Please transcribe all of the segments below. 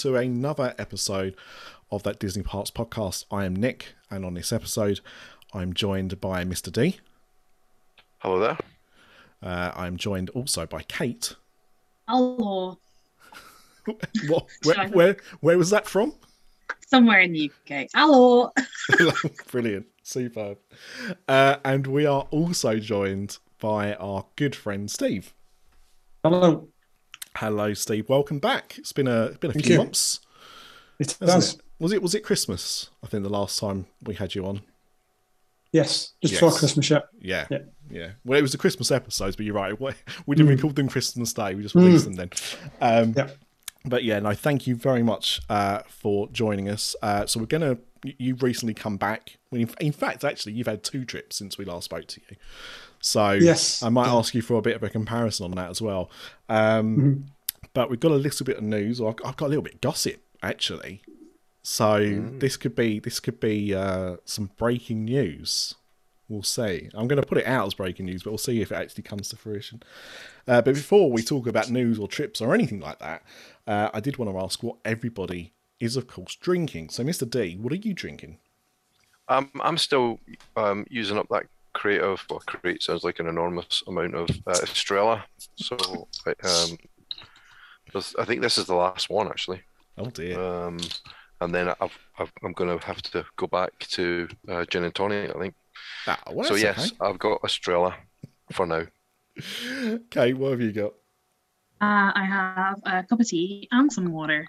To another episode of that Disney Parks podcast. I am Nick, and on this episode, I'm joined by Mr. D. Hello there. Uh, I'm joined also by Kate. Hello. What, where, where, where was that from? Somewhere in the UK. Hello. Brilliant, superb. Uh, and we are also joined by our good friend Steve. Hello. Hello, Steve. Welcome back. It's been a been a Thank few you. months. It does. it? Was it was it Christmas? I think the last time we had you on. Yes. Just Yes. before Christmas, yeah. Yeah. Yeah. Yeah. Well, it was the Christmas episodes, but you're right. We we didn't Mm. record them Christmas Day. We just released them then. Um, Yeah. But yeah, no, thank you very much uh, for joining us. Uh, so we're going to, You've recently come back. In fact, actually, you've had two trips since we last spoke to you. So Yes. I might ask you for a bit of a comparison on that as well. Um, Mm-hmm. But we've got a little bit of news, or I've I've got a little bit of gossip, actually. So this could be this could be uh, some breaking news. We'll see. I'm going to put it out as breaking news, but we'll see if it actually comes to fruition. Uh, but before we talk about news or trips or anything like that, uh, I did want to ask what everybody is, of course, drinking. So, Mr. D, what are you drinking? Um, I'm still um, using up that crate of, well, crate sounds like an enormous amount of uh, Estrella. So um, I think this is the last one, actually. Oh dear. Um, and then I've, I've, I'm going to have to go back to uh, gin and tonic, I think. Ah, well, so, that's yes, I've got Estrella for now. okay. Okay, what have you got? Uh, I have a cup of tea and some water.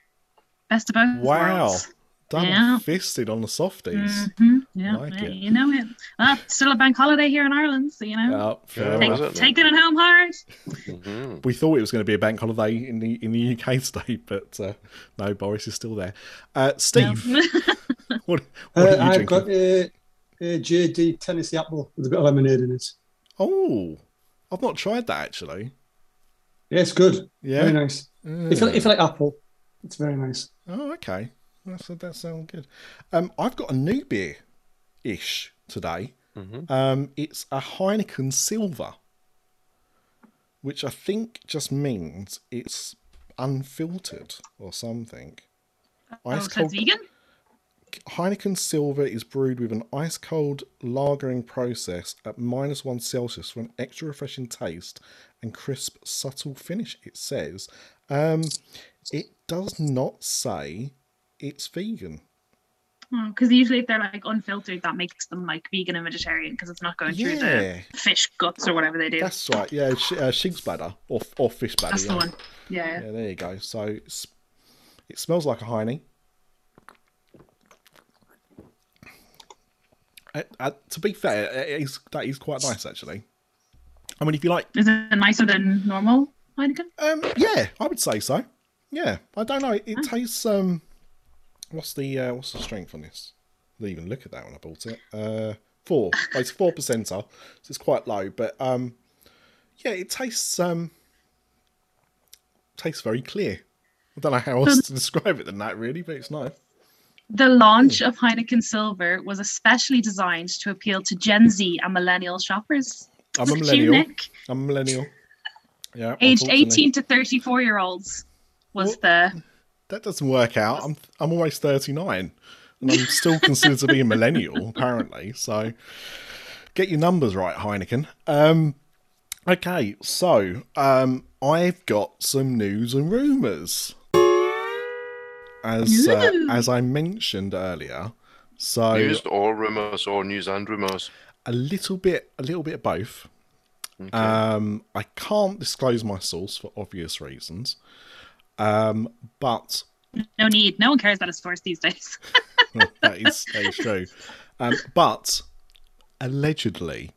Best of both Wow. worlds. Double Yeah. fisted on the softies. hmm Yeah, Like yeah, it. you know it. Well, it's still a bank holiday here in Ireland, so you know. Fair Yeah, Take, enough. it? taking it home hard. Mhm. We thought it was going to be a bank holiday in the in the UK state, but uh, no, Boris is still there. Uh, Steve, No. what, what Uh, are you I've drinking? got a, a JD Tennessee apple with a bit of lemonade in it. Oh, I've not tried that actually. Yeah, it's good. Yeah. Very nice. If, you, if you like apple, it's very nice. Oh, okay. That's, that sounds good. Um, I've got a new beer ish today. Mhm. Um, it's a Heineken Silver, which I think just means it's unfiltered or something. oh, Ice so it's cold vegan? Heineken Silver is brewed with an ice cold lagering process at minus one Celsius for an extra refreshing taste and crisp, subtle finish. It says. Um, it does not say it's vegan. Because Oh, usually if they're like unfiltered, that makes them like vegan and vegetarian because it's not going through the fish guts or whatever they do. That's right. Yeah, sh- uh, sheep's bladder or or fish bladder. That's the yeah. one. Yeah. yeah. Yeah, there you go. So it's, it smells like a Heine. Uh, uh, to be fair, it is, that is quite nice actually. I mean, if you like Is it nicer than normal Heineken? Um, yeah, I would say so. Yeah, I don't know. It, it tastes. Um, what's the uh, what's the strength on this? I didn't even look at that when I bought it. Uh, four. It's four percenter, so it's quite low. But um, yeah, it tastes um, tastes very clear. I don't know how else to describe it than that, really, but it's nice. The launch of Heineken Silver was especially designed to appeal to Gen Z and millennial shoppers. I'm a you, millennial. I'm a millennial. Yeah, Aged 18 to 34 year olds was the. That doesn't work out. I'm I'm almost 39, and I'm still considered to be a millennial, apparently. So, get your numbers right, Heineken. Um, okay, so um, I've got some news and rumours, as uh, as I mentioned earlier. So News or rumors or news and rumors. a little bit, a little bit of both. Um, I can't disclose my source for obvious reasons. Um, but No need. No one cares about a source these days. that is that is true. Um, but allegedly,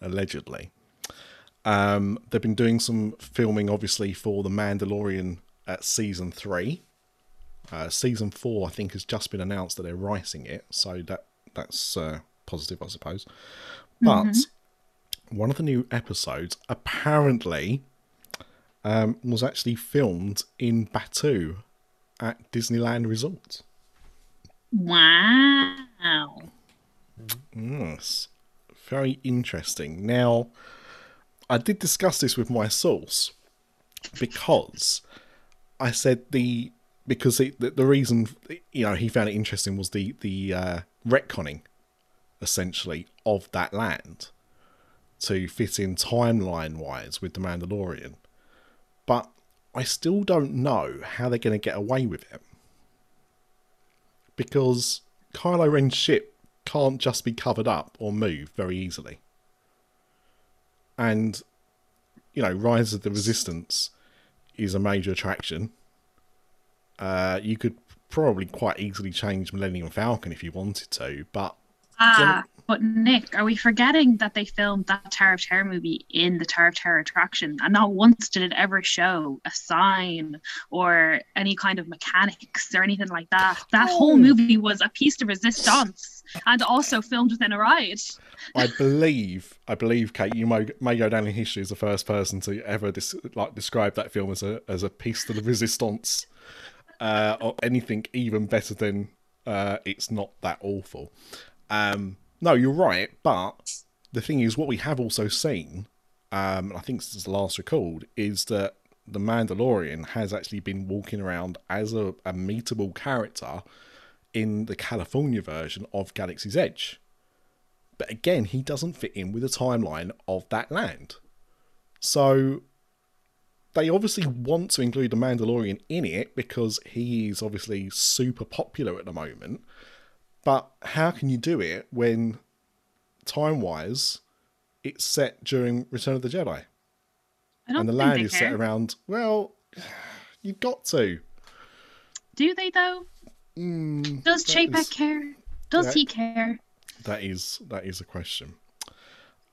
allegedly, um, they've been doing some filming, obviously, for the Mandalorian at season three. Uh, season four, I think, has just been announced that they're writing it, so that that's uh, positive, I suppose. But one of the new episodes apparently um, was actually filmed in Batuu at Disneyland Resort. wow. Yes. Very interesting. Now, I did discuss this with my source because I said the because the, the, the reason you know he found it interesting was the the uh, retconning essentially of that land to fit in timeline wise with the Mandalorian, I still don't know how they're going to get away with it because Kylo Ren's ship can't just be covered up or moved very easily. And, you know, Rise of the Resistance is a major attraction. Uh, you could probably quite easily change Millennium Falcon if you wanted to, but Ah, but Nick, are we forgetting that they filmed that Tower of Terror movie in the Tower of Terror attraction? And not once did it ever show a sign or any kind of mechanics or anything like that. That whole movie was a piece de resistance and also filmed within a ride. I believe, I believe, Kate, you may, may go down in history as the first person to ever dis- like describe that film as a as a piece de resistance, uh, or anything even better than uh, it's not that awful. Um, no, you're right, but the thing is, what we have also seen, um, I think is the last recalled, is that the Mandalorian has actually been walking around as a, a meetable character in the California version of Galaxy's Edge. But again, he doesn't fit in with the timeline of that land. So they obviously want to include the Mandalorian in it because he is obviously super popular at the moment. But how can you do it when time wise it's set during Return of the Jedi? I don't And the think land they is set around well, you've got to. Do they though? Mm, Does that Chapek is- care? Does Yeah. he care? That is that is a question.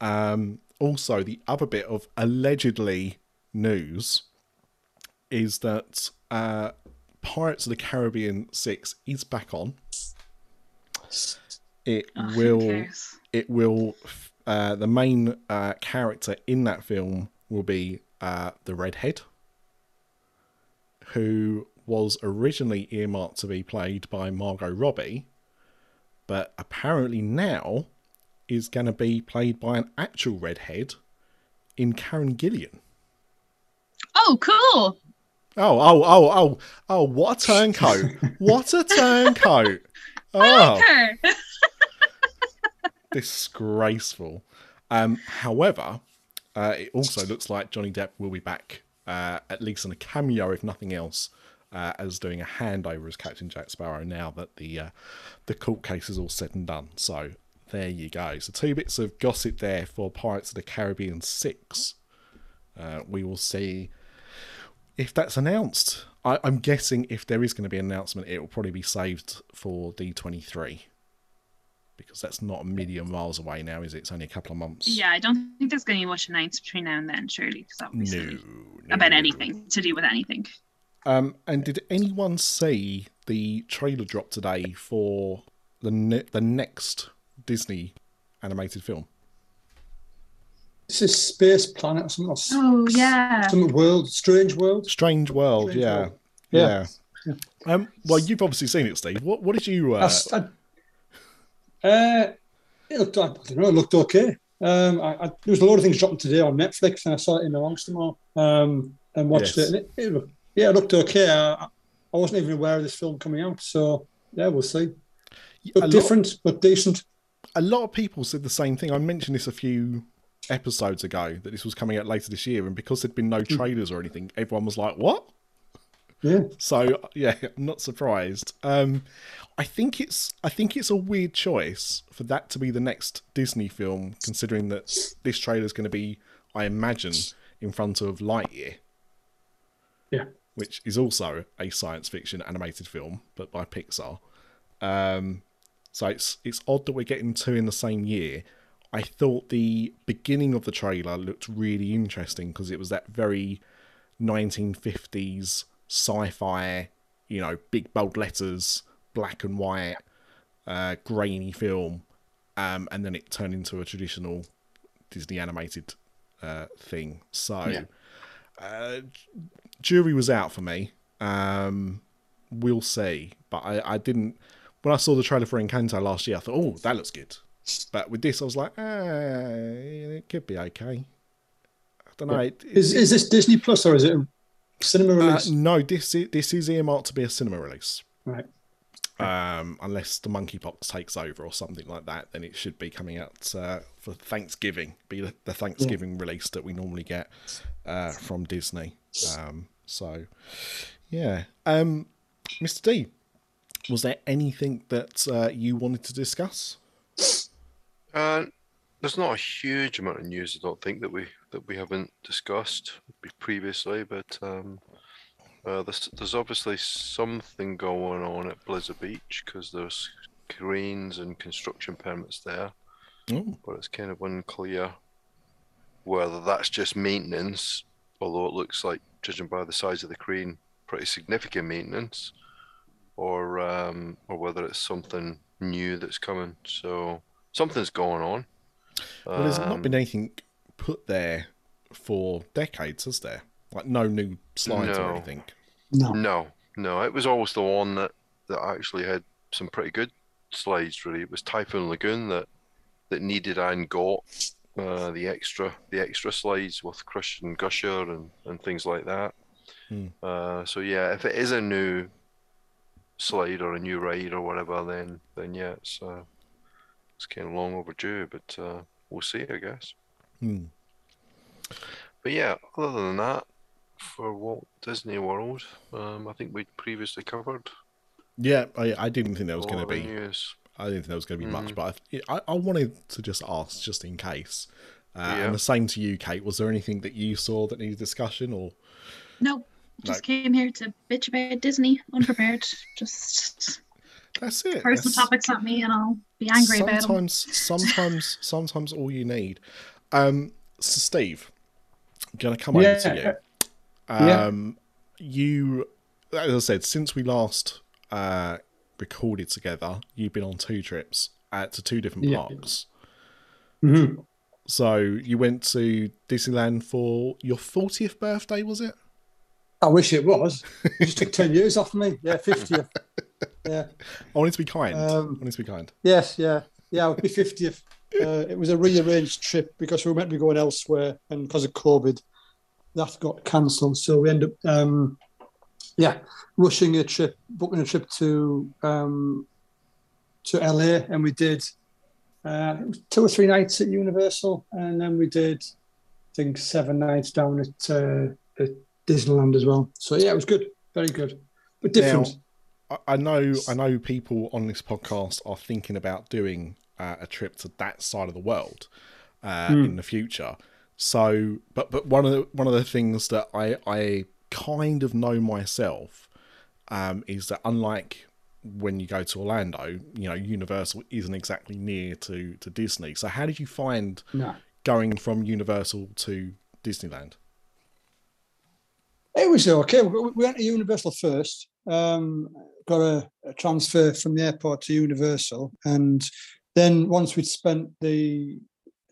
Um, also, the other bit of allegedly news is that uh, Pirates of the Caribbean Six is back on. It Oh, will. It will. Uh, the main uh, character in that film will be uh, the redhead, who was originally earmarked to be played by Margot Robbie, but apparently now is going to be played by an actual redhead in Karen Gillan. Oh, cool. Oh, oh, oh, oh, oh, what a turncoat. what a turncoat. I Oh, like her. disgraceful. Um, however, uh, it also looks like Johnny Depp will be back, uh, at least in a cameo, if nothing else, uh, as doing a handover as Captain Jack Sparrow now that the uh, the court case is all said and done. So there you go. So two bits of gossip there for Pirates of the Caribbean Six. Uh, we will see if that's announced. I, I'm guessing if there is going to be an announcement, it will probably be saved for D23 because that's not a million miles away now, is it? It's only a couple of months. Yeah, I don't think there's going to be much announced between now and then, surely, because that would be No, no. about anything to do with anything. Um, and did anyone see the trailer drop today for the ne- the next Disney animated film? This is Space Planet or something else. Oh yeah. Some world, Strange World. Strange World, Strange yeah. World. yeah, Yeah. Um, well, you've obviously seen it, Steve. What what did you? Uh, That's- I- uh, it looked, I don't know, it looked okay. Um, I, I, there was a lot of things dropping today on Netflix, and I saw it in amongst them all. Um, and watched Yes. it, and it, it looked, yeah, it looked okay. I, I wasn't even aware of this film coming out, so yeah, we'll see. a But lot- different, but decent. a lot of people said the same thing. I mentioned this a few episodes ago that this was coming out later this year, and because there'd been no trailers or anything, everyone was like, "What?" Yeah. So yeah, I'm not surprised. Um, I think it's I think it's a weird choice for that to be the next Disney film, considering that this trailer is going to be, I imagine, in front of Lightyear. Yeah. Which is also a science fiction animated film, but by Pixar. Um, so it's it's odd that we're getting two in the same year. I thought the beginning of the trailer looked really interesting because it was that very 1950s sci-fi, you know, big bold letters, black and white, uh, grainy film, um, and then it turned into a traditional Disney animated uh, thing. So, Yeah. uh, jury was out for me. Um, we'll see, but I, I didn't. When I saw the trailer for Encanto last year, I thought, "Oh, that looks good." But with this, I was like, ah, "It could be okay." I don't know. It- Is is this Disney Plus or is it a cinema uh, release? no, this is, this is earmarked to be a cinema release. right. Um, unless the monkeypox takes over or something like that, then it should be coming out uh, for Thanksgiving. Be the, the Thanksgiving release that we normally get uh, from Disney. Um, so, yeah, um, Mr. D, was there anything that uh, you wanted to discuss? Uh, there's not a huge amount of news, I don't think that we that we haven't discussed previously, but um, uh, there's there's obviously something going on at Blizzard Beach because there's cranes and construction permits there, Oh, but it's kind of unclear whether that's just maintenance, although it looks like, judging by the size of the crane, pretty significant maintenance, or um, or whether it's something new that's coming. So something's going on. well, there's not Um, been anything put there for decades, has there? Like no new slides or anything. No. No, no, it was always the one that that actually had some pretty good slides. Really, it was Typhoon Lagoon that that needed and got uh, the extra the extra slides with Crush and Gusher and and things like that. Hmm. Uh, so yeah, if it is a new slide or a new ride or whatever, then then yeah, it's uh, it's kind of long overdue. But uh, we'll see, I guess. Hmm. But yeah, other than that, for Walt Disney World, um, I think we'd previously covered Yeah, I, I didn't think that was going to be. news. I didn't think there was going to be much, Mhm. but I, I, I wanted to just ask, just in case. Uh, Yeah. And the same to you, Kate. Was there anything that you saw that needed discussion, or no? Just came here to bitch about Disney, unprepared. Just that's it? throw some That's topics at me and I'll be angry about them. sometimes, sometimes, sometimes all you need. Um, so Steve, I'm gonna come over to Yeah. you. Yeah. Um, you, as I said, since we last uh, recorded together, you've been on two trips uh, to two different Yeah. parks. hmm So you went to Disneyland for your 40th birthday, was it? I wish it was. You just took 10 years off me. Yeah, 50th. Yeah. I wanted to be kind. I Um, wanted to be kind. Yes, yeah. Yeah, it would be 50th. Uh, it was a rearranged trip because we were meant to be going elsewhere, and because of COVID, that got cancelled. So we ended up, um, yeah, rushing a trip, booking a trip to um, to LA, and we did uh, two or three nights at Universal, and then we did, I think, seven nights down at, uh, at Disneyland as well. So yeah, it was good, very good, but different. I- I know, I know people on this podcast are thinking about doing uh, a trip to that side of the world uh, Hmm. in the future. So, but but one of the one of the things that I I kind of know myself um, is that unlike when you go to Orlando, you know, Universal isn't exactly near to to Disney. So, how did you find no. going from Universal to Disneyland? It was okay. We we went to Universal first. Um, got a, a transfer from the airport to Universal, and then once we'd spent the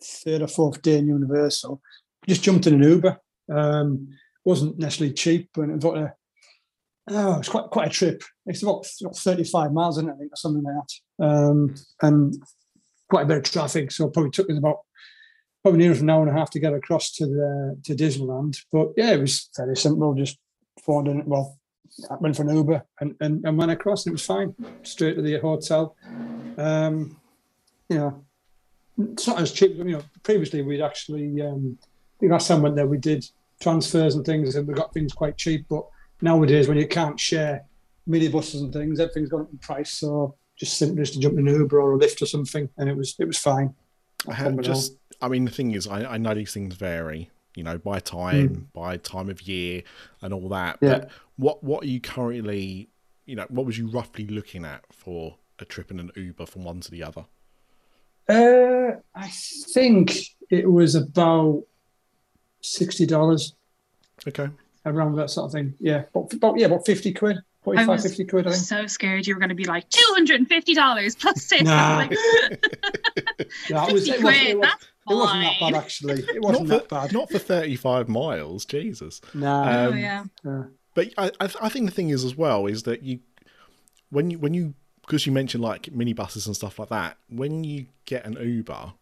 third or fourth day in Universal, just jumped in an Uber. Um, wasn't necessarily cheap, and it was, a, oh, quite quite a trip. It's about, about thirty-five miles, isn't it? I think, or something like that. Um, and quite a bit of traffic, so probably took us about probably near an hour and a half to get across to the to Disneyland. But yeah, it was very simple. Just phoned in. Well, I went for an Uber and, and, and went across, and it was fine. Straight to the hotel. Um, you know, it's not as cheap. You know, previously we'd actually. Um, I think last time I went there, we did transfers and things, and we got things quite cheap. But nowadays when you can't share minibuses and things, everything's gone up in price. So just simply just to jump in an Uber or a Lyft or something, and it was it was fine. I had just, I mean, the thing is, I, I know these things vary, you know, by time, mm. by time of year, and all that. Yeah. But what what are you currently, you know, what was you roughly looking at for a trip in an Uber from one to the other? Uh, I think it was about sixty dollars. Okay. Around that sort of thing. Yeah. But, about yeah, about fifty quid. 45, I was 50 quid, I think. so scared you were going to be like $250 plus tip. Nah. Like, Yeah, it was, it, was, it, was, it wasn't that bad, actually. It wasn't not that bad. Not for 35 miles, Jesus. Nah. oh, Um, yeah. uh, But I, I, I think the thing is as well is that you, when you, when you, because you mentioned like minibuses and stuff like that, when you get an Uber,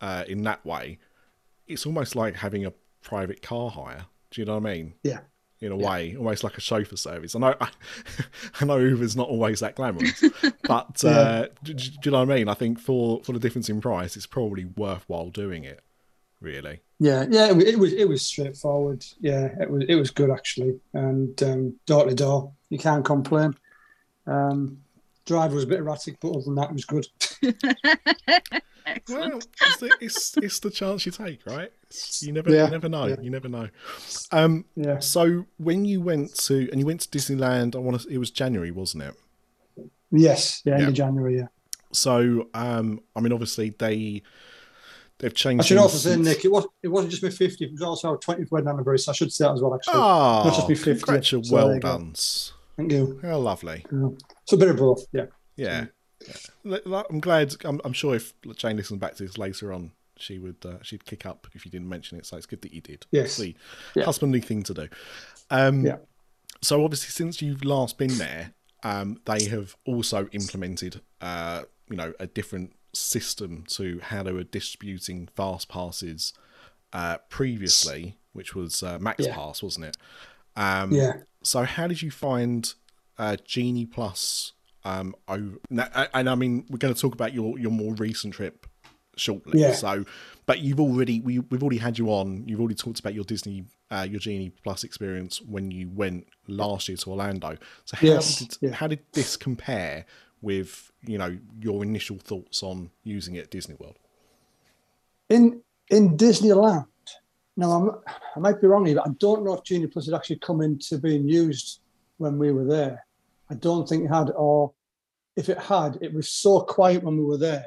uh, in that way, it's almost like having a private car hire. Do you know what I mean? yeah. In a way, almost like a chauffeur service. I know, I, know Uber's not always that glamorous, but uh, do, do you know what I mean? I think for for the difference in price, it's probably worthwhile doing it. Really, Yeah, yeah, it, it was it was straightforward. Yeah, it was it was good actually, and um, door to door, you can't complain. Um, driver was a bit erratic, but other than that, it was good. Excellent. well, it's the, it's, it's the chance you take, right? You never Yeah, you never know. yeah. You never know. Um, Yeah, so when you went to and you went to Disneyland, I want to. It was January, wasn't it? yes, yeah, end Yeah. of January. Yeah, So um, I mean, obviously they they've changed. I should also say, Nick, it was it wasn't just my 50th; it was also our 20th wedding anniversary. So I should say that as well. Actually, Oh, Not just me 50th, congratulations. so well done. thank you. How lovely. Yeah. So a bit of both. Yeah, Yeah. Yeah. L- I'm glad. I'm, I'm sure if Jane listens back to this later on, she would uh, she'd kick up if you didn't mention it. So it's good that you did. Yes. The Yeah. husbandly thing to do. Um, Yeah. So obviously, since you've last been there, um, they have also implemented, uh, you know, a different system to how they were distributing fast passes uh, previously, which was uh, Max Yeah. Pass, wasn't it? Um, yeah. so how did you find uh, Genie Plus? Um, over, and I mean, we're going to talk about your your more recent trip shortly. Yeah. So, but you've already we we've already had you on. You've already talked about your Disney uh, your Genie Plus experience when you went last year to Orlando. So how Yes, did yeah. how did this compare with you know your initial thoughts on using it at Disney World? In in Disneyland. Now I'm, I might be wrong here, but I don't know if Genie Plus had actually come into being used when we were there. I don't think it had, or if it had, it was so quiet when we were there.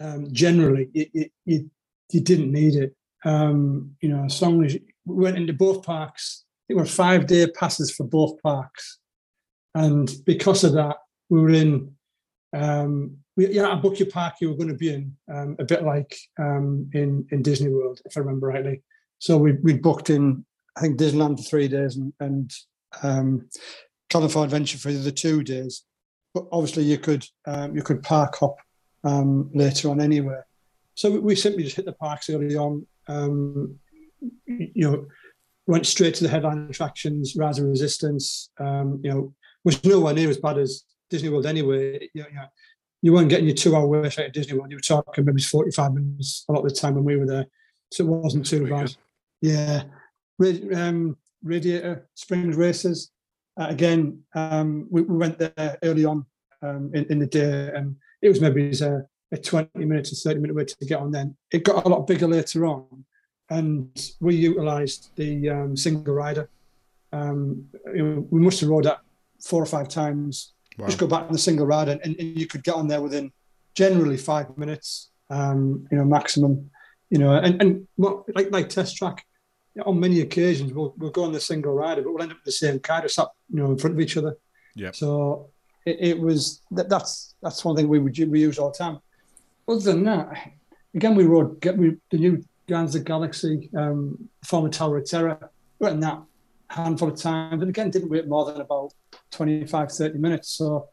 Um, generally, it, it, you you didn't need it. Um, you know, as long as you, we went into both parks, it were five day passes for both parks, and because of that, we were in um, we, yeah, a book your park you were going to be in, um, a bit like um, in in Disney World, if I remember rightly. So we we booked in, I think Disneyland for three days and and um, California Venture for the two days. But obviously, you could um, you could park hop um, later on anywhere. So we, simply just hit the parks early on. Um, you know, went straight to the headline attractions, Rise of Resistance. Um, you know, was nowhere near as bad as Disney World anyway. You know, you know, you weren't getting your two-hour wait at Disney World. You were talking maybe 45 minutes a lot of the time when we were there, so it wasn't too bad. Yeah, Radi- um, Radiator Springs races. Uh, again, um, we, we went there early on um, in, in the day, and it was maybe a, a 20 minute to 30 minute wait to get on. Then it got a lot bigger later on, and we utilised the um, single rider. Um, you know, we must have rode that four or five times Wow. just go back on the single ride and, and, you could get on there within generally five minutes um you know maximum you know and and what- like like test track on many occasions we'll, we'll go on the single rider but we'll end up with the same car just up you know in front of each other Yeah. so it, it was that, that's that's one thing we would we use all the time other than that again we rode get we the new Guardians of the Galaxy um former Tower of Terror we went in that handful of times and again didn't wait more than about 25, 30 minutes. So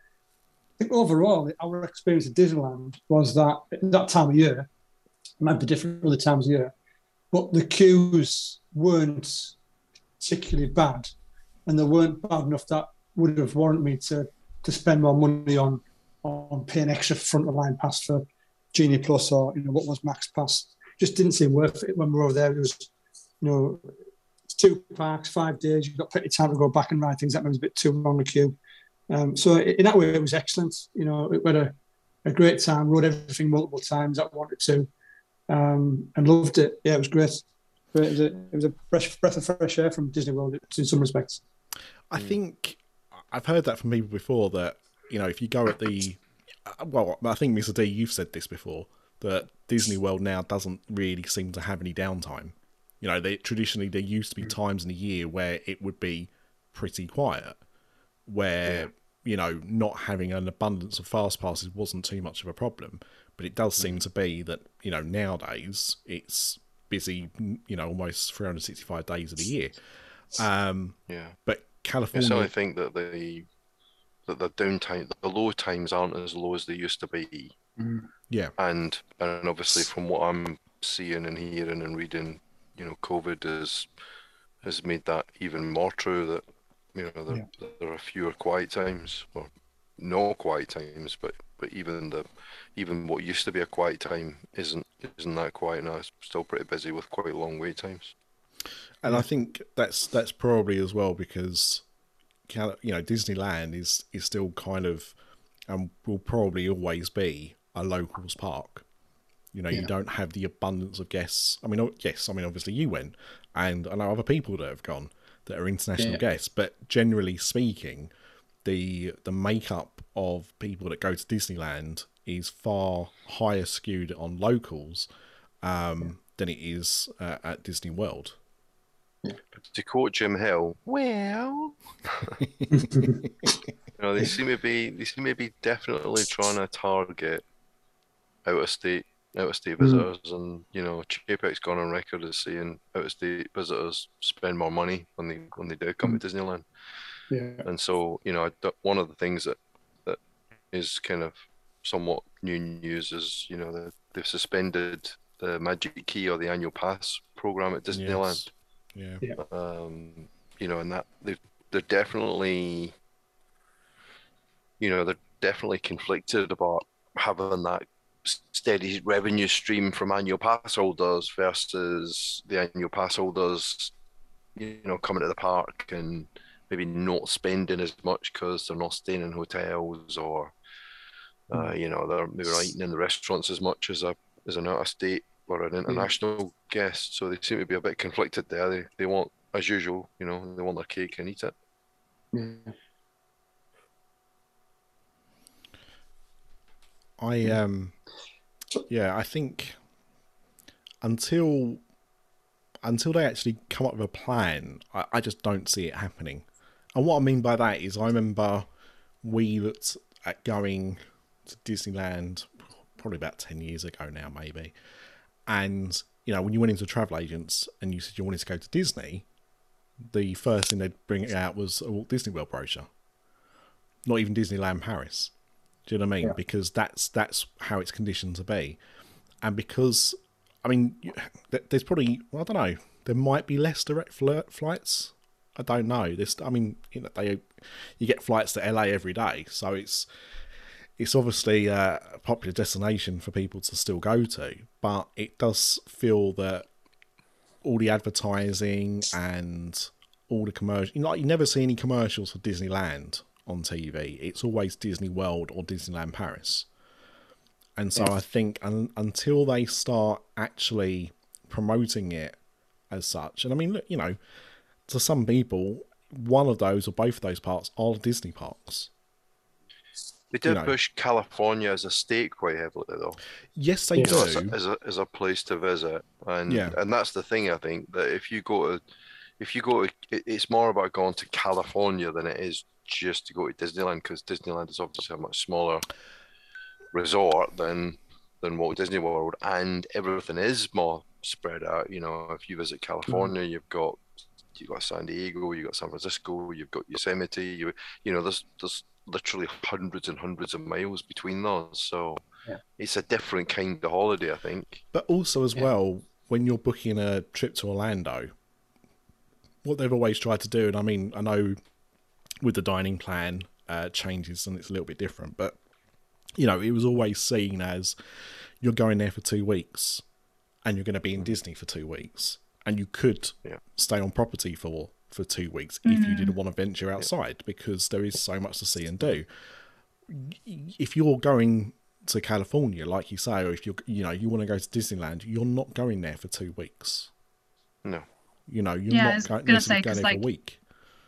I think overall, our experience at Disneyland was that at that time of year, it might be different other times of year, but the queues weren't particularly bad. And they weren't bad enough that would have warranted me to to spend more money on on paying extra front of line pass for Genie Plus or you know what was Max Pass. Just didn't seem worth it when we were over there. It was, you know, two parks, five days. You've got plenty of time to go back and ride things. That was a bit too long a queue. Um, so in that way, it was excellent. You know, we had a, a great time. Rode everything multiple times. I wanted to, um, and loved it. Yeah, it was great. It was a, it was a fresh breath of fresh air from Disney World in some respects. I mm. think I've heard that from people before that you know if you go at the uh, well, I think Mr. D, you've said this before that Disney World now doesn't really seem to have any downtime. You know, they traditionally there used to be mm. times in the year where it would be pretty quiet, where you know not having an abundance of fast passes wasn't too much of a problem. But it does seem mm. to be that you know nowadays it's busy, you know, almost 365 days of the year. Um, Yeah. but I California, certainly think that the that the downtime, the low times aren't as low as they used to be, yeah, and and obviously from what I'm seeing and hearing and reading, you know, COVID has has made that even more true. That you know there, there are fewer quiet times, or no quiet times, but but even the even what used to be a quiet time isn't isn't that quiet now. It's still pretty busy with quite long wait times. and I think that's that's probably as well because you know Disneyland is is still kind of and will probably always be a locals park. You know, you don't have the abundance of guests. I mean, yes, I mean obviously you went, and I know other people that have gone that are international Yeah. guests. But generally speaking, the the makeup of people that go to Disneyland is far higher skewed on locals um, than it is uh, at Disney World. To quote Jim Hill, well, you know, they seem to be they seem to be definitely trying to target out of state out of state visitors, and you know, Chapek's gone on record as saying out of state visitors spend more money when they when they do come to Disneyland, Yeah. and so you know, one of the things that that is kind of somewhat new news is you know that they've suspended the Magic Key or the annual pass program at Disneyland Yeah. um, you know, and that they they're definitely, you know, they're definitely conflicted about having that steady revenue stream from annual pass holders versus the annual pass holders, you know, coming to the park and maybe not spending as much because they're not staying in hotels or, uh, you know, they're maybe not eating in the restaurants as much as a as an out of state or an international guest. So they seem to be a bit conflicted there. They they want, as usual, you know, they want their cake and eat it. I um yeah, I think until until they actually come up with a plan, I, I just don't see it happening. And what I mean by that is I remember we looked at going to Disneyland probably about ten years ago now, maybe. And, you know, when you went into travel agents and you said you wanted to go to Disney, the first thing they'd bring out was a Walt Disney World brochure. Not even Disneyland Paris. Do you know what I mean? Because that's that's how it's conditioned to be, and because I mean, there's probably well, I don't know. There might be less direct fl- flights. I don't know. This, I mean, you know, they you get flights to LA every day, so it's it's obviously a popular destination for people to still go to. But it does feel that all the advertising and all the commercial, you know, you never see any commercials for Disneyland on TV. It's always Disney World or Disneyland Paris. And so I think un- until they start actually promoting it as such, and I mean, look, you know, to some people, one of those or both of those parts are Disney parks. They did know. push California as a state quite heavily, though. Yes, they you know, as, do. a, as a as a place to visit, and Yeah. and that's the thing. I think that if you go to, if you go to, it, it's more about going to California than it is just to go to Disneyland because Disneyland is obviously a much smaller resort than than Walt Disney World, and everything is more spread out. You know, if you visit mm. California, you've got you've got San Diego, you've got San Francisco, you've got Yosemite. You you know, there's there's literally hundreds and hundreds of miles between those. So it's a different kind of holiday, I think. But also, as well, when you're booking a trip to Orlando, what they've always tried to do, and I mean, I know with the dining plan uh, changes and it's a little bit different, but you know, it was always seen as you're going there for two weeks and you're going to be in Disney for two weeks. And you could Yeah. stay on property for for two weeks if you didn't mm. want to venture outside because there is so much to see and do. If you're going to California, like you say, or if you're you know you want to go to Disneyland, you're not going there for two weeks. No. You know, you're Yeah, not go- gonna necessarily say, going 'cause, there for a week.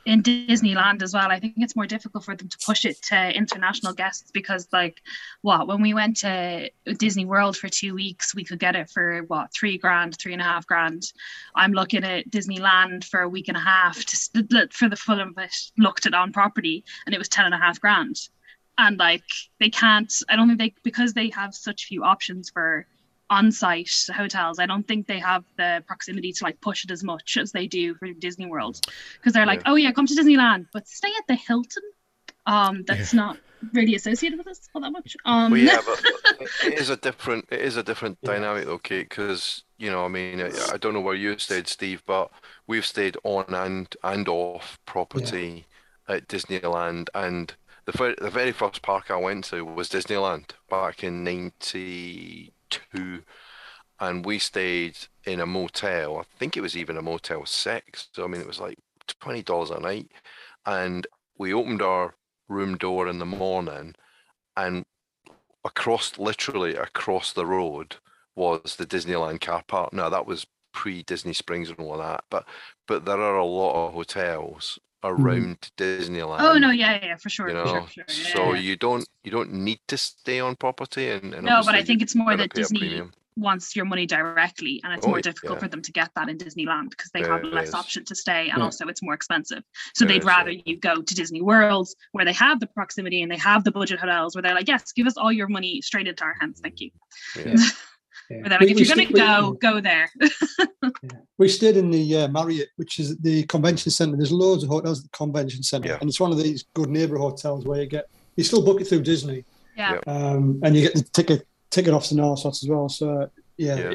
In Disneyland as well. I think it's more difficult for them to push it to international guests because, like, what when we went to Disney World for two weeks, we could get it for what three grand, three and a half grand. I'm looking at Disneyland for a week and a half to for the full of it. Looked at on property, and it was ten and a half grand. And like they can't, I don't think they because they have such few options for on-site hotels. I don't think they have the proximity to like push it as much as they do for Disney World because they're like, Yeah. oh yeah, come to Disneyland, but stay at the Hilton. Um, that's not really associated with us all that much. Um, Well, yeah, but it is a different it is a different dynamic though, Kate, because you know, I mean, I, I don't know where you stayed, Steve, but we've stayed on and and off property at Disneyland, and the fir- the very first park I went to was Disneyland back in '92, and we stayed in a motel. I think it was even a Motel Six. So I mean, it was like twenty dollars a night, and we opened our room door in the morning, and across literally across the road was the Disneyland car park. Now that was pre Disney Springs and all that, but but there are a lot of hotels Mm-hmm. around oh, Disneyland. oh no, yeah, yeah, for sure, You for know, sure, for sure. so yeah. you don't you don't need to stay on property and, and no, but I obviously think it's more gotta that pay a Disney premium. wants your money directly, and it's Oh, more yeah, difficult yeah. for them to get that in Disneyland because they Yeah, have it less is. option to stay, and Yeah. also it's more expensive. So they'd is, rather yeah. you go to Disney World where they have the proximity and they have the budget hotels where they're like, yes, give us all your money straight into our hands, thank you. Yeah. Yeah. Where they're we, if we you're gonna st- we- go, go there. We stayed in the uh, Marriott, which is the convention centre. There's loads of hotels at the convention centre, Yeah. and it's one of these good neighbour hotels where you get you still book it through Disney, yeah. Yeah. um, and you get the ticket ticket offs and all sorts as well. So yeah, Yeah.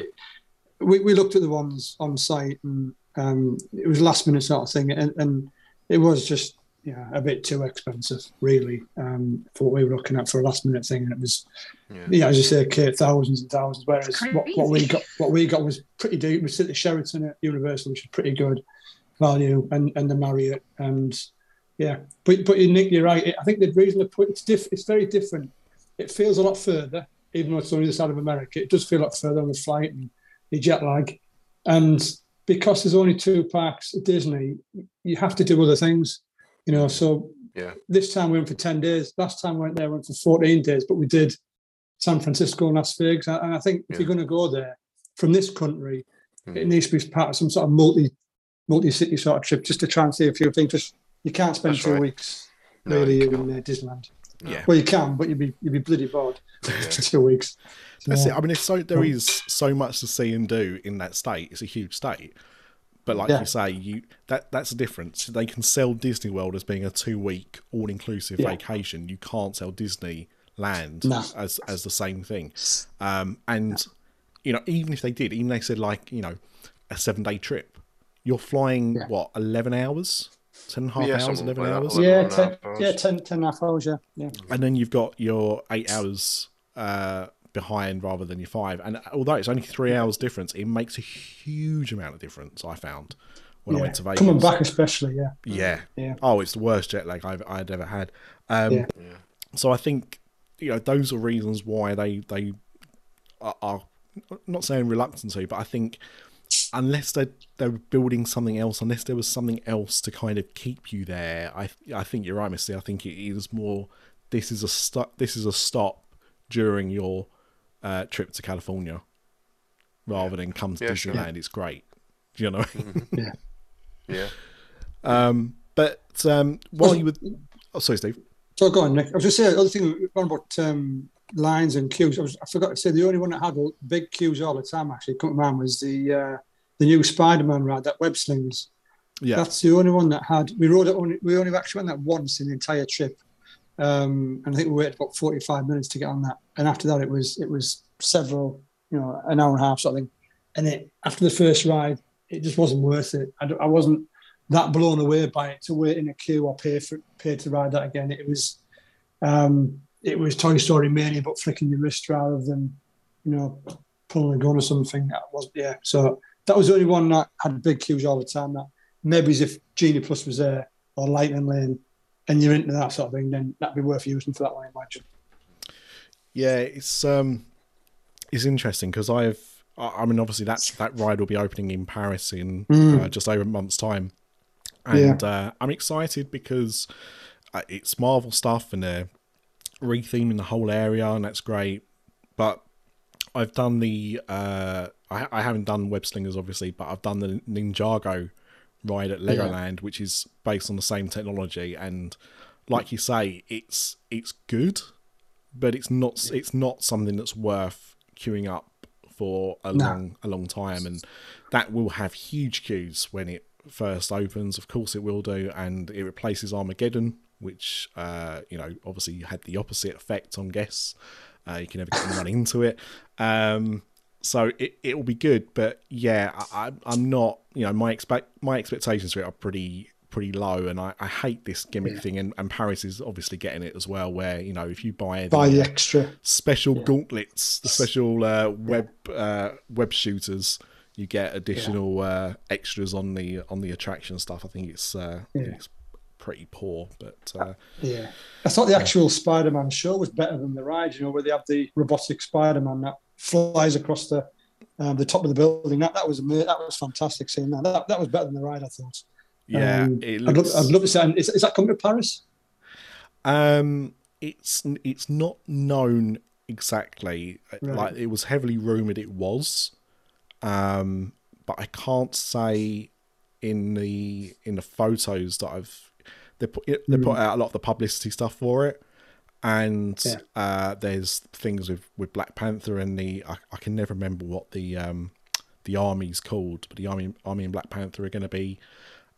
we we looked at the ones on site, and um, it was last minute sort of thing, and, and it was just yeah a bit too expensive, really, um, for what we were looking at for a last minute thing, and it was Yeah. yeah, as you say, Kate, thousands and thousands. Whereas what, what we got, what we got was pretty deep. We sit at Sheraton at Universal, which is pretty good value, and and the Marriott, and yeah. But but you Nick, you're right. I think the reason they put it's diff, it's very different. It feels a lot further, even though it's on the other side of America. It does feel a lot further on the flight and the jet lag, and because there's only two parks at Disney, you have to do other things. You know, so Yeah. this time we went for 10 days. Last time we went there, we went for 14 days, but we did San Francisco and Las Vegas. And I think if Yeah. you're going to go there from this country, it Mhm. needs to be part of some sort of multi multi city sort of trip just to try and see a few things. Just you can't spend That's two right. weeks No, really you in uh, Disneyland. Yeah. Well, you can, but you'd be you'd be bloody bored Yeah. for two weeks. That's So, it. I mean, it's so there Well- is so much to see and do in that state. It's a huge state, but like Yeah. you say, you that that's the difference. They can sell Disney World as being a two week all inclusive Yeah. vacation. You can't sell Disneyland No. as as the same thing. Um, and you know, even if they did, even they said like you know a seven day trip, you're flying Yeah. what eleven hours, ten and a half Yeah, hours, eleven like hours, 11 yeah, ten, hours. yeah, 10, 10 and a half hours. Yeah, yeah. and then you've got your eight hours uh, behind rather than your five. And although it's only three hours difference, it makes a huge amount of difference. I found when I went to Vegas. Coming back, especially. Yeah, yeah, Yeah. Oh, it's the worst jet lag I've I'd ever had. Um, Yeah. Yeah. So I think you know those are reasons why they they are, are not saying reluctant to, but I think unless they they're building something else, unless there was something else to kind of keep you there, I I think you're right, Mr. D. I think it is more. This is a stop. This is a stop during your uh, trip to California, rather than come to Yeah, sure. Disneyland. It's great, you know. yeah. Yeah. um, but um, while you were, oh, sorry, Steve. So go on, Nick. I was just saying the other thing about um, lines and queues. I, was, I forgot to say the only one that had big queues all the time actually come to mind was the uh, the new Spider-Man ride, that web slings. Yeah, That's the only one that had. We rode it only. We only actually went that once in the entire trip, um, and I think we waited about forty-five minutes to get on that. And after that, it was it was several, you know, an hour and a half something. And it after the first ride, it just wasn't worth it. I, I wasn't that blown away by it to wait in a queue or pay for pay to ride that again. It was, um, it was Toy Story mania, but flicking your wrist rather than, you know, pulling a gun or something. That was yeah. So that was the only one that had big queues all the time. That maybe if Genie Plus was there or Lightning Lane, and you're into that sort of thing, then that'd be worth using for that one, I imagine. Yeah, it's um, it's interesting because I've, I mean, obviously that that ride will be opening in Paris in Mm. uh, just over a month's time, and uh, I'm excited because uh, it's Marvel stuff and they're retheming the whole area, and that's great. But I've done the, uh, I, I haven't done Web Slingers obviously, but I've done the Ninjago ride at Legoland, which is based on the same technology, and like you say, it's it's good but it's not it's not something that's worth queuing up for a No. long a long time. And that will have huge queues when it first opens. Of course it will do. And it replaces armageddon which uh you know obviously had the opposite effect on guests uh, you can never get anyone into it. Um so it, it will be good but yeah I, i'm not you know my expect my expectations for it are pretty pretty low and i, I hate this gimmick thing and, and paris is obviously getting it as well where you know if you buy the, Buy the extra. special gauntlets, the special uh, web uh, web shooters. You get additional uh, extras on the on the attraction stuff. I think it's uh, Yeah. it's pretty poor, but uh, Yeah. I thought the actual Spider Man show was better than the ride, you know, where they have the robotic Spider Man that flies across the um, the top of the building. That that was that was fantastic seeing that. That, that was better than the ride, I thought. yeah, Um, it I'd, love, I'd love to see. Is, is that coming to Paris? Um, it's it's not known exactly. Right. Like it was heavily rumored it was, um, but I can't say in the in the photos that I've they put they put out a lot of the publicity stuff for it, and Yeah. uh, there's things with with Black Panther and the I, I can never remember what the um the army's called, but the army army and Black Panther are going to be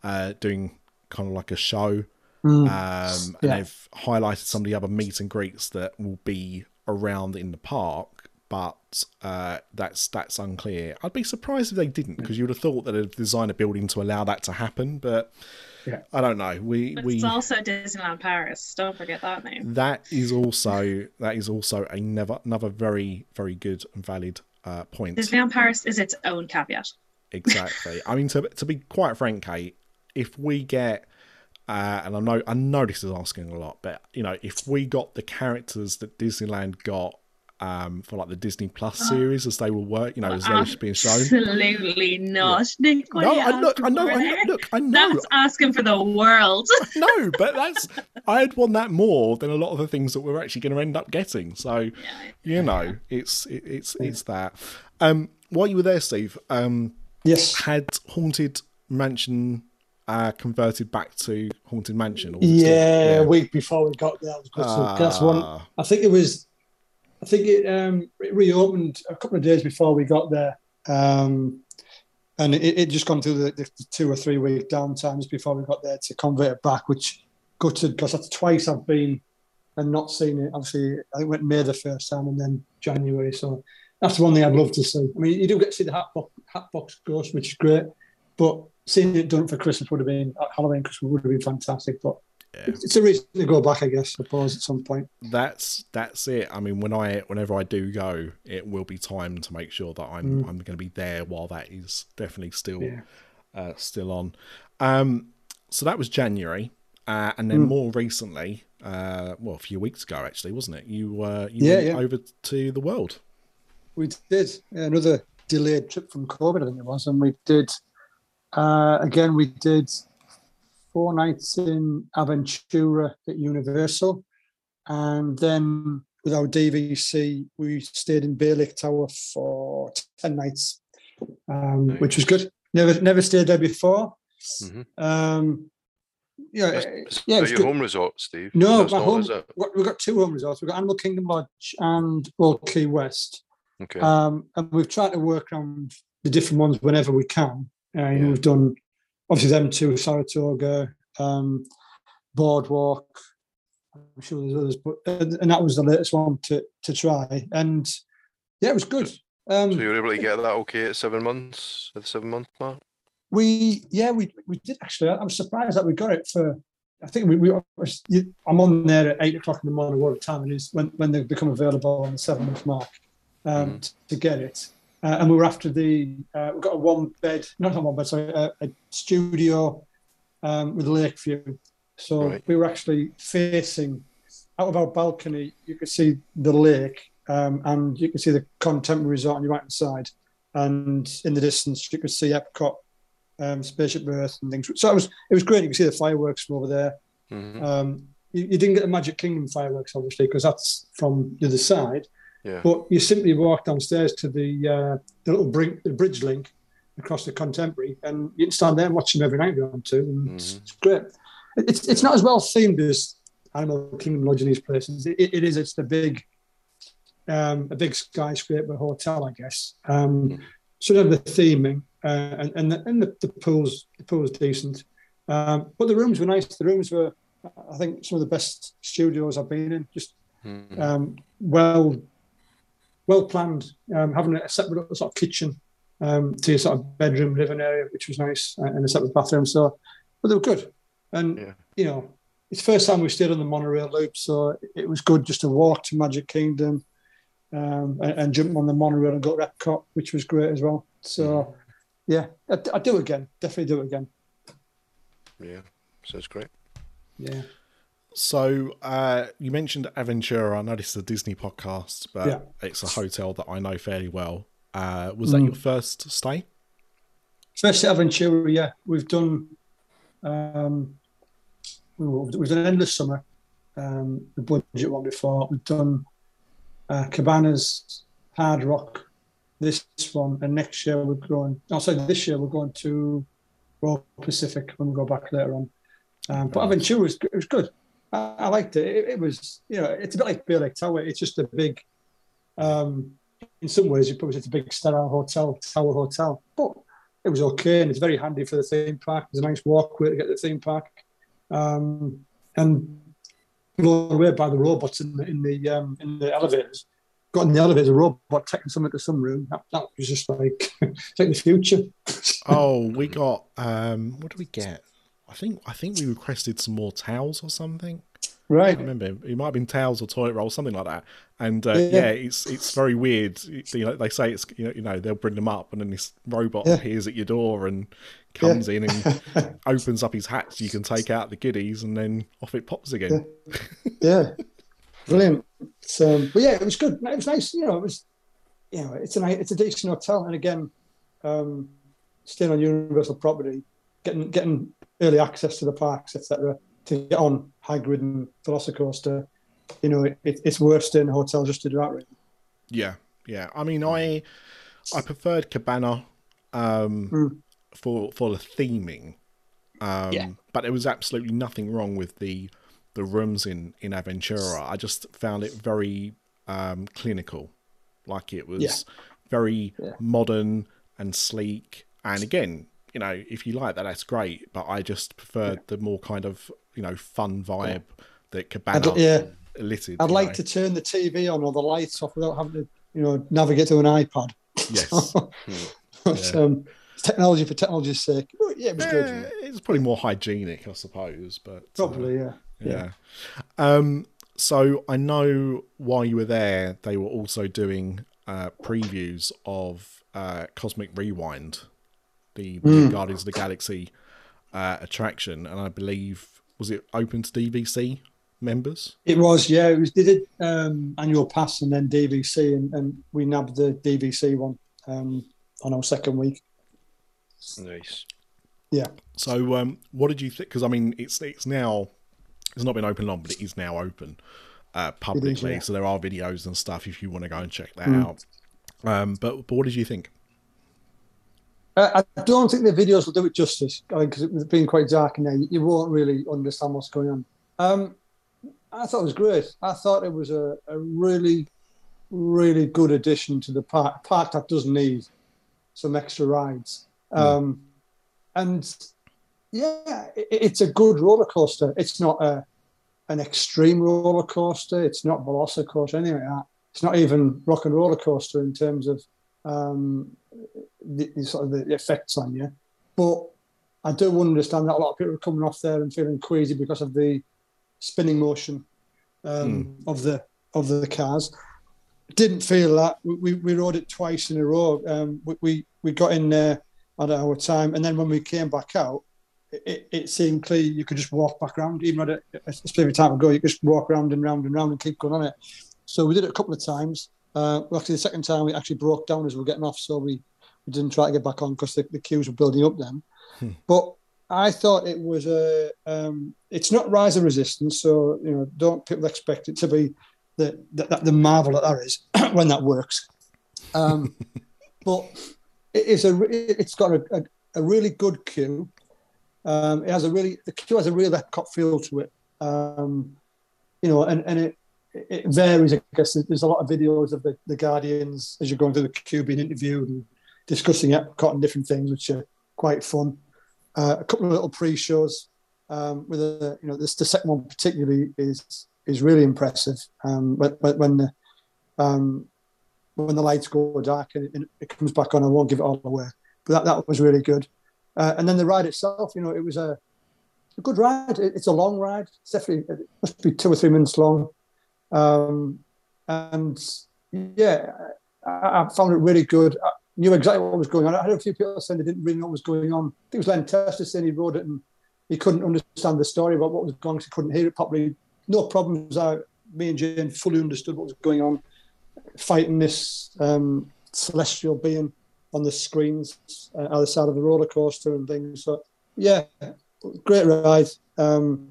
uh doing kind of like a show um, and Yeah. they've highlighted some of the other meet and greets that will be around in the park, but uh, that's that's unclear. I'd be surprised if they didn't, because you would have thought that they'd design a building to allow that to happen, but Yeah. I don't know. We But we it's also Disneyland Paris. Don't forget that name. that is also that is also another another very very good and valid uh, point. Disneyland Paris is its own caveat. Exactly. I mean, to to be quite frank, Kate, if we get, uh, and I know I know this is asking a lot, but you know, if we got the characters that Disneyland got um, for like the Disney Plus series as they were work, you know, as they were being shown. Absolutely not, Nick. What No, you I look, I know, I know, look, I know, That's asking for the world. no, but that's I'd want that more than a lot of the things that we're actually going to end up getting. So, you know, it's it, it's it's that. Um, while you were there, Steve, um, Yes. had Haunted Mansion uh, converted back to Haunted Mansion? Or was it still- Yeah, a week before we got there, I was that's one. Ah, I think it was. I think it, um, it reopened a couple of days before we got there, um, and it, it just gone through the, the two or three week downtimes before we got there to convert it back, which gutted because that's twice I've been and not seen it. Obviously, I went May the first time and then January, so that's one thing I'd love to see. I mean, you do get to see the Hatbox, Hatbox Ghost, which is great, but seeing it done for Christmas would have been Halloween Christmas would have been fantastic. But it's it's a reason to go back, I guess. I suppose at some point. that's that's it. I mean, when I whenever I do go, it will be time to make sure that I'm I'm going to be there while that is definitely still Mm. Yeah. uh, still on. Um, so that was January, uh, and Mm. then more recently, uh, well, a few weeks ago actually, wasn't it? You uh, you Yeah, went yeah. over to the world. We did another delayed trip from COVID, I think it was, and we did uh, again. We did four nights in Aventura at Universal, and then with our DVC, we stayed in Lake Tower for ten nights, um, which was good. Never never stayed there before. Mhm. Um, yeah, yeah, your good. home resort, Steve? No, my home. we- We've got two home resorts. We've got Animal Kingdom Lodge and Old Key West. Okay. Um, and we've tried to work on the different ones whenever we can. Uh, Yeah. We've done obviously them two, Saratoga, um, Boardwalk. I'm sure there's others, but and and that was the latest one to to try. And yeah, it was good. Um, so you were able to get that okay at seven months, at the seven month mark? we yeah we we did actually. I was surprised that we got it for. I think we, we I'm on there at eight o'clock in the morning. What time it is when when they become available on the seven month mark um, Mhm. to get it. Uh, and we were after the uh, we got a one bed, not a one bed, sorry, a, a studio um, with a lake view. So Right. we were actually facing out of our balcony. You could see the lake, um, and you could see the contemporary resort on your right hand side, and in the distance you could see Epcot, um, Spaceship Earth, and things. So it was it was great. You could see the fireworks from over there. Mhm. Um, you, you didn't get the Magic Kingdom fireworks, obviously, because that's from the other side. Yeah. But you simply walk downstairs to the uh, the little brink, the bridge link across the Contemporary, and you can stand there and watch them every night if you want to, and it's, Mhm. it's great. It's it's not as well themed as Animal Kingdom Lodge in these places. It, it is. It's the big, um, a big skyscraper hotel, I guess. Um, Mhm. so they have the theming, uh, and and the, and the, the pools the pools decent. Um, but the rooms were nice. The rooms were, I think, some of the best studios I've been in. Just Mhm. um, well, well planned. Um, having a separate sort of kitchen um, to your sort of bedroom, living area, which was nice, uh, and a separate bathroom. So, but they were good. And Yeah. you know, it's the first time we stayed on the monorail loop, so it was good just to walk to Magic Kingdom um, and, and jump on the monorail and go to Epcot, which was great as well. So, yeah, I'd, I'd do it again. Definitely do it again. Yeah. Sounds great. Yeah. So uh, you mentioned Aventura. I know this is a Disney podcast, but Yeah. it's a hotel that I know fairly well. Uh, was that Mm. your first stay? First at Aventura, yeah, we've done. Um, we've done endless summer, um, the budget one before. We've done uh, Cabanas, Hard Rock, this one, and next year we're going. Oh, sorry, this year we're going to Royal Pacific when we go back later on. Um, but. Aventura was it was good. I, I liked it. it. It was you know it's a bit like Lake Tower. It's just a big. Um, in some ways, you probably it's a big sterile hotel, tower hotel, but it was okay and it's very handy for the theme park. There's a nice walkway to get to the theme park, um, and blown away by the robots in the in the um, in the elevators. Got in the elevator, robot taking something to some room. That, that was just like like the future. Oh, we got. Um, what do we get? I think I think we requested some more towels or something. Right. can't remember. It might have been towels or toilet rolls, something like that. And uh, Yeah. yeah. it's it's very weird. You know, they say it's you know, you know they'll bring them up, and then this robot Yeah. appears at your door and comes in and opens up his hat so you can take out the goodies, and then off it pops again. yeah, brilliant. So, um, but yeah, it was good. It was nice. You know, it was, you know, it's a nice, it's a decent hotel. And again, um, staying on Universal property, getting getting early access to the parks, etc. To get on Hagrid and Velocicoaster, you know, it, it's worth staying in a hotel just to do that. Really. Yeah, yeah. I mean, I I preferred Cabana um, Mm. for for the theming, um, Yeah. but there was absolutely nothing wrong with the the rooms in in Aventura. I just found it very um, clinical, like it was Yeah. very Yeah. modern and sleek. And again, you know, if you like that, that's great. But I just preferred the more kind of you know fun vibe that Cabana I'd, yeah, elicited. I'd like know. to turn the TV on or the lights off without having to, you know, navigate to an iPad. Yes. but, Yeah. um, technology for technology's sake. Yeah, it was good. Eh, it's probably more hygienic, I suppose, but uh, Probably, yeah. yeah. Um, so I know while you were there, they were also doing uh, previews of uh, Cosmic Rewind, the, the Mm. Guardians of the Galaxy uh, attraction, and I believe was it open to DVC members? It was, yeah. It was. They did um, annual pass and then DVC, and, and we nabbed the DVC one um, on our second week. Nice. Yeah. So, um, what did you think? Because I mean, it's it's now it's not been open long, but it is now open uh, publicly. yeah. So there are videos and stuff if you want to go and check that Mm. out. Um, but but what did you think? Uh, I don't think the videos will do it justice because it was being quite dark in there. You, you won't really understand what's going on. Um, I thought it was great. I thought it was a, a really, really good addition to the park. A park that does need some extra rides. Um, and yeah, it, it's a good roller coaster. It's not a an extreme roller coaster. It's not Velocicoaster, anything like that. It's not even rock and roller coaster in terms of um, the, the sort of the effects on you. But I do understand that a lot of people are coming off there and feeling queasy because of the spinning motion um, of the of the cars. didn't feel that. We, we, we rode it twice in a row. Um, we, we, we got in there at our time, and then when we came back out, it, it seemed clear you could just walk back around, even at a, a specific time ago. You could just walk around and round and round and keep going on it. So we did it a couple of times. Uh, well, actually, the second time we actually broke down as we were getting off, so we, we didn't try to get back on because the, the queues were building up then. Hmm. But I thought it was a. Um, it's not rise of resistance, so you know, don't people expect it to be the the, the marvel that that is when that works. Um, but it is a. It's got a, a, a really good queue. Um, it has a really the queue has a real Epcot feel to it. Um, you know, and and it it varies. I guess there's a lot of videos of the, the Guardians as you're going through the queue being interviewed and discussing Epcot and different things, which are quite fun. Uh, a couple of little pre-shows um, with a, you know, this the second one particularly is is really impressive. Um, when when the um, when the lights go dark and it, it, comes back on, I won't give it all away. But that, that was really good. Uh, and then the ride itself, you know, it was a, a good ride. It, it's a long ride. It's definitely it must be two or three minutes long. Um, and yeah, I, I, found it really good. I knew exactly what was going on. I had a few people saying they didn't really know what was going on. I think it was Len Testa saying he wrote it and he couldn't understand the story about what was going on. He couldn't hear it properly. No problems. I, me and Jane fully understood what was going on, fighting this um, celestial being on the screens uh, other side of the roller coaster and things. So yeah, great ride. Um,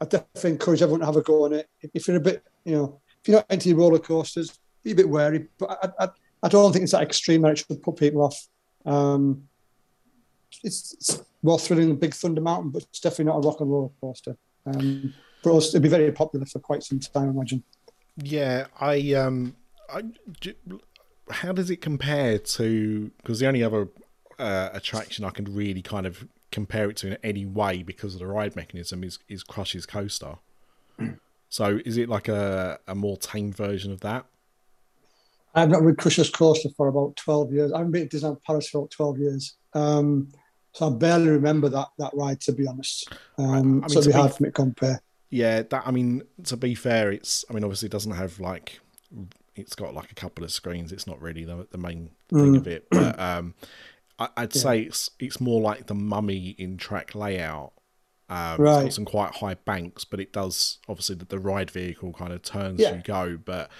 I definitely encourage everyone to have a go on it. If you're a bit, you know, if you're not into roller coasters, be a bit wary. But I, I, I don't think it's that extreme that it should put people off. Um, it's, it's more thrilling than Big Thunder Mountain, but it's definitely not a rock and roller coaster. Um, but it'll be very popular for quite some time, I imagine. Yeah, I um, I, how does it compare to? Because the only other uh, attraction I can really kind of compare it to in any way because of the ride mechanism is is Crush's Coaster. so is it like a a more tame version of that? I've not ridden Crush's Coaster for about twelve years. I haven't been to Disneyland Paris for about twelve years. Um, so I barely remember that that ride to be honest. Um, I mean, so it'd be hard for me to compare. Yeah, that I mean, to be fair, it's I mean, obviously it doesn't have like it's got like a couple of screens. It's not really the, the main thing mm. of it, but um, I, would yeah. say it's it's more like the Mummy in track layout. Um, right. Got some quite high banks, but it does obviously the, the ride vehicle kind of turns yeah. as you go. But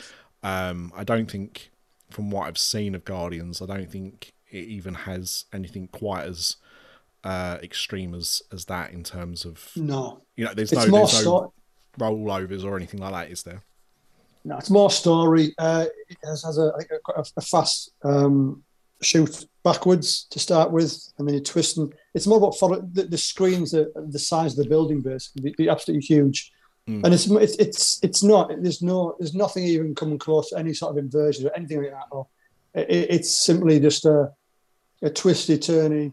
um, I don't think, from what I've seen of Guardians, I don't think it even has anything quite as uh, extreme as as that in terms of no. You know, there's it's no, there's no rollovers or anything like that, is there? No, it's more story. Uh, it has, has a, a, a fast um, shoot backwards to start with, and then you twist and it's more about follow, the, the screens are the size of the building basically, be absolutely huge. Mm. And it's, it's it's it's not there's no there's nothing even coming close to any sort of inversion or anything like that. Or it, it's simply just a a twisty turny,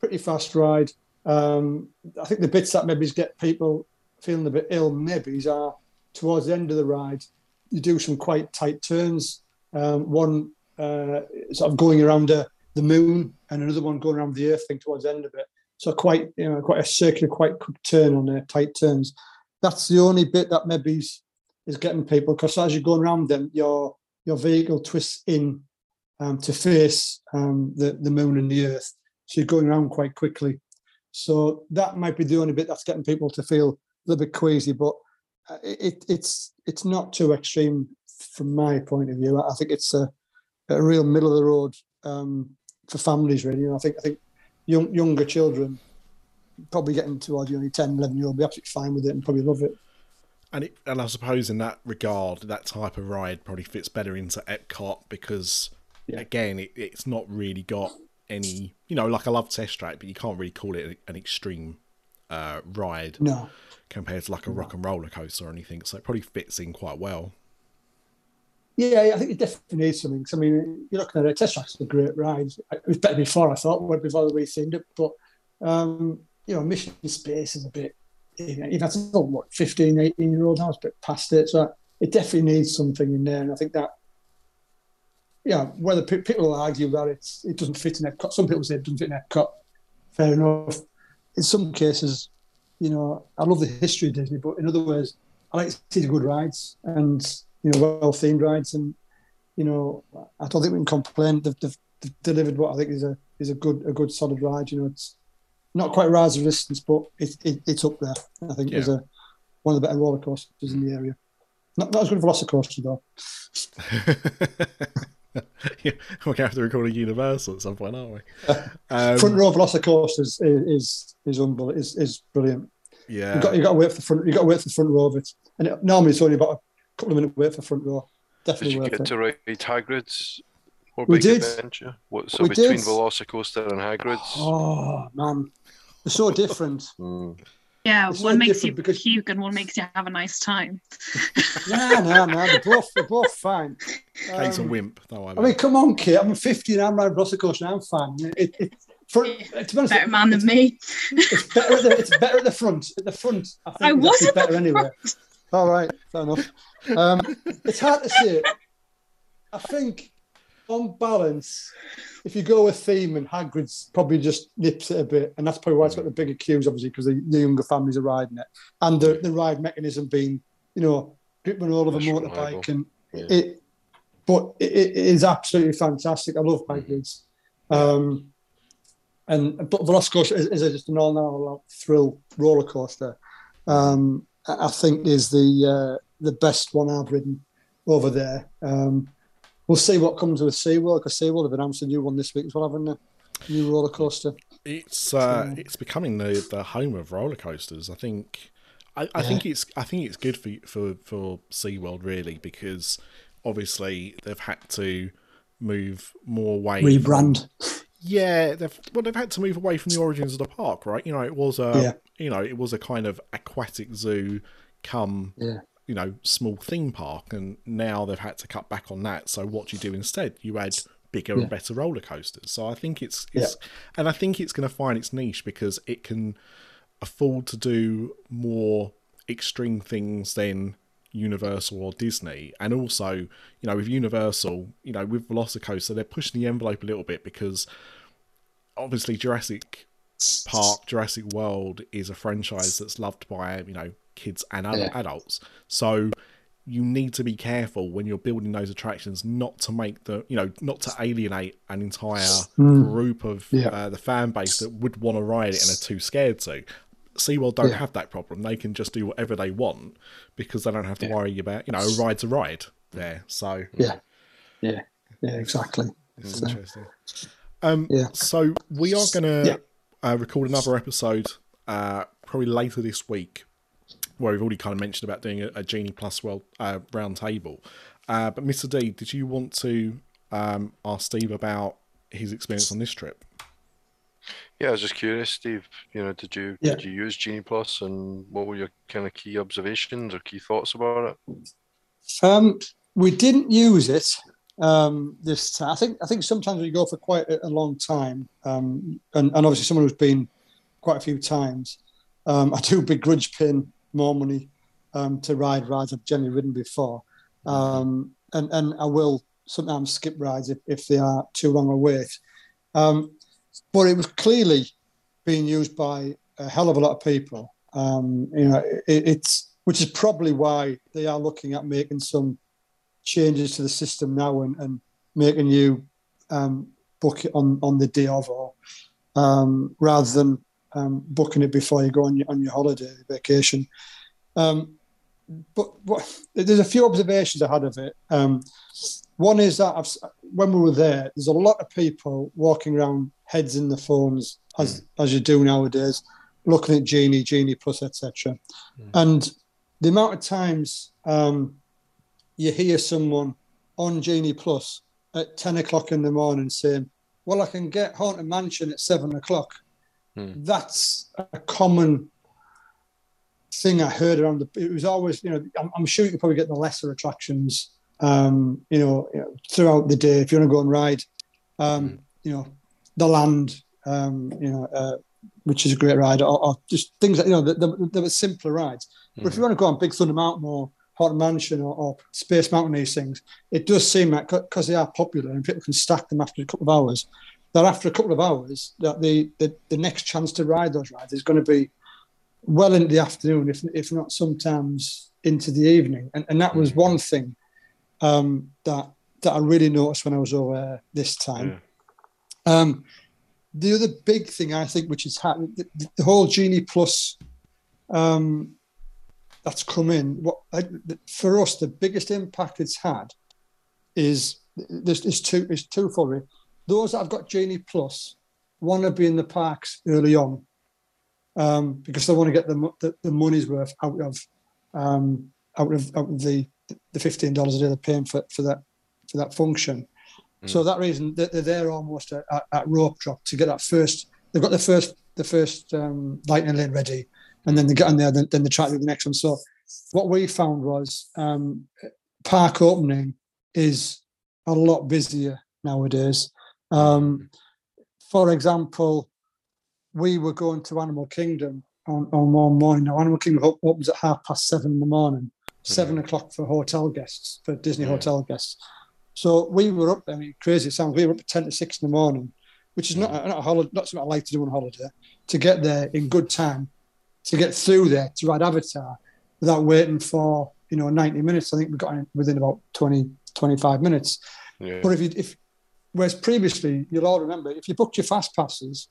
pretty fast ride. Um, I think the bits that maybe get people feeling a bit ill maybe are towards the end of the ride you do some quite tight turns. Um, one uh, sort of going around uh, the moon, and another one going around the Earth thing towards the end of it. So quite, you know, quite a circular, quite quick turn on the tight turns. That's the only bit that maybe is, is getting people because as you're going around them, your your vehicle twists in um, to face um, the the moon and the Earth. So you're going around quite quickly. So that might be the only bit that's getting people to feel a little bit queasy. But uh, it, it's it's not too extreme from my point of view. I think it's a, a real middle of the road um, for families, really. And I think I think young, younger children probably getting towards the only 10, 11 year old be absolutely fine with it and probably love it. And it, and I suppose in that regard, that type of ride probably fits better into Epcot because yeah. again, it, it's not really got any, you know, like I love Test Track, but you can't really call it an extreme uh, ride. No compared to like a rock and roller coaster or anything. So it probably fits in quite well. Yeah, I think it definitely needs something. I mean, you're looking at it, Test Track's a great ride. It was better before, I thought, before we seen it. But, um, you know, Mission Space is a bit, you know, that's what, 15, 18 year old now, it's a bit past it. So it definitely needs something in there. And I think that, yeah, whether people argue that it's, it doesn't fit in Epcot, some people say it doesn't fit in Epcot, fair enough. In some cases, you know, I love the history of Disney, but in other words, I like to see the good rides and you know well themed rides, and you know, I don't think we can complain. They've, they've, they've delivered what I think is a is a good a good solid ride. You know, it's not quite a rise of resistance, but it, it, it's up there. I think Yeah. it's a one of the better roller coasters in the area. Not, not as good as Velocicoaster though. yeah, we're going to have to record a Universal at some point, aren't we? Um, front row Velocicoaster is is is, unbel- is is brilliant. yeah. You got you got to wait for the front. You got to wait for the front row of it, and it, normally it's only about a couple of minutes wait for front row. Definitely Did Definitely you worth get it. to ride Hagrid's or We Big did. Adventure? What, so We between did. Velocicoaster and Hagrid's? Oh man, they're so different. Hmm. Yeah, It's one so makes you because- puke and one makes you have a nice time. no, no, no. They're both they're both fine. Kate's a Um, wimp. Don't worry I mean, come on, Kate. I'm 50 and I'm riding Velocicoaster and I'm fine. It, it, for, to be honest, Better man than it's, me. it's better. At the, it's better at the front. At the front, I think I it's was actually at the better anyway. All right, fair enough. Um, it's hard to say. I think, on balance, if you go with theme and Hagrid's probably just nips it a bit, and that's probably why it's got the bigger queues, obviously, because the, the younger families are riding it, and the, the ride mechanism being, you know, gripping all of a motorbike, and Yeah. it. But it, it is absolutely fantastic. I love Hagrid's. Um, and but Velocicoaster is, is just an all-out thrill roller coaster. Um, I think is the uh, the best one I've ridden over there. Um, we'll see what comes with SeaWorld because SeaWorld have announced a new one this week as well, haven't they? New roller coaster. It's uh, So- it's becoming the, the home of roller coasters. I think. I, I think it's I think it's good for for for SeaWorld really because obviously they've had to move more away. from- Rebrand. Yeah, they've well they've had to move away from the origins of the park, right? You know, it was a Yeah. you know it was a kind of aquatic zoo, come Yeah. you know small theme park, and now they've had to cut back on that. So what do you do instead? You add bigger Yeah. and better roller coasters. So I think it's, it's and I think it's going to find its niche because it can afford to do more extreme things than Universal or Disney. And also, you know, with Universal, you know, with Velocicoaster, they're pushing the envelope a little bit because obviously Jurassic Park, Jurassic World is a franchise that's loved by, you know, kids and ad- Yeah. adults. So you need to be careful when you're building those attractions not to make the, you know, not to alienate an entire group of Yeah. uh, the fan base that would want to ride it and are too scared to. SeaWorld don't Yeah. have that problem. They can just do whatever they want because they don't have to Yeah. worry about, you know, a ride's a ride there. So Yeah. Yeah. Yeah. Exactly. it's So- interesting. Um, Yeah. So we are going to Yeah. uh, record another episode uh, probably later this week, where we've already kind of mentioned about doing a, a Genie Plus World uh, round table. Uh, but Mr. D, did you want to um, ask Steve about his experience on this trip? Yeah, I was just curious, Steve. You know, did you Yeah. did you use Genie Plus, and what were your kind of key observations or key thoughts about it? Um, we didn't use it um, this time. I think I think sometimes we go for quite a, a long time, um, and, and obviously someone who's been quite a few times. Um, I do begrudge paying more money um, to ride rides I've generally ridden before, um, and and I will sometimes skip rides if, if they are too long a wait. Um, but it was clearly being used by a hell of a lot of people. Um, you know, it, it's which is probably why they are looking at making some changes to the system now and, and making you um, book it on, on the day of or um, rather than um, booking it before you go on your, on your holiday vacation. Um, but what, there's a few observations I had of it. One is that I've, when we were there, there's a lot of people walking around heads in the phones as as you do nowadays, looking at Genie, Genie Plus, etc. And the amount of times um, you hear someone on Genie Plus at 10 o'clock in the morning saying, Well, I can get Haunted Mansion at seven o'clock. Hmm. That's a common thing I heard around the. It was always, you know, I'm, I'm sure you could probably get the lesser attractions, um, you, know, throughout the day if you want to go and ride, um, you know, the land, um, you know, uh, which is a great ride, or, or just things that you know, that the, the, simpler rides. But if you want to go on Big Thunder Mountain or Haunted Mansion or, or Space Mountain, these things, it does seem like because they are popular and people can stack them after a couple of hours, that after a couple of hours, that the the, the next chance to ride those rides is going to be well into the afternoon, if if not sometimes into the evening. And and that was one thing um, that that I really noticed when I was over there this time. Um, the other big thing I think, which has happened, the, the whole Genie Plus um, that's come in. What I, for us, the biggest impact it's had is this is two is twofold. really. Those that have got Genie Plus want to be in the parks early on um, because they want to get the, the the money's worth out of um, out of out of the the fifteen dollars a day they're paying for, for that for that function. So that reason they're, they're there almost at, at, rope drop to get that first. They've got the first the first um, lightning lane ready, and then they get on there. Then, then they try to do the next one. So what we found was um, park opening is a lot busier nowadays. Um, for example, we were going to Animal Kingdom on, on one morning. Now, Animal Kingdom op- opens at half past seven in the morning, Mm-hmm. 7 o'clock for hotel guests, for Disney Yeah. hotel guests. So we were up there. I mean, crazy it sounds. We were up at 10 to 6 in the morning, which is not, mm-hmm. not a holiday, not something I like to do on holiday, to get there in good time, to get through there, to ride Avatar without waiting for, you know, 90 minutes. I think we got in within about 20, 25 minutes. Yeah. But if you, if, whereas previously, you'll all remember, if you booked your fast passes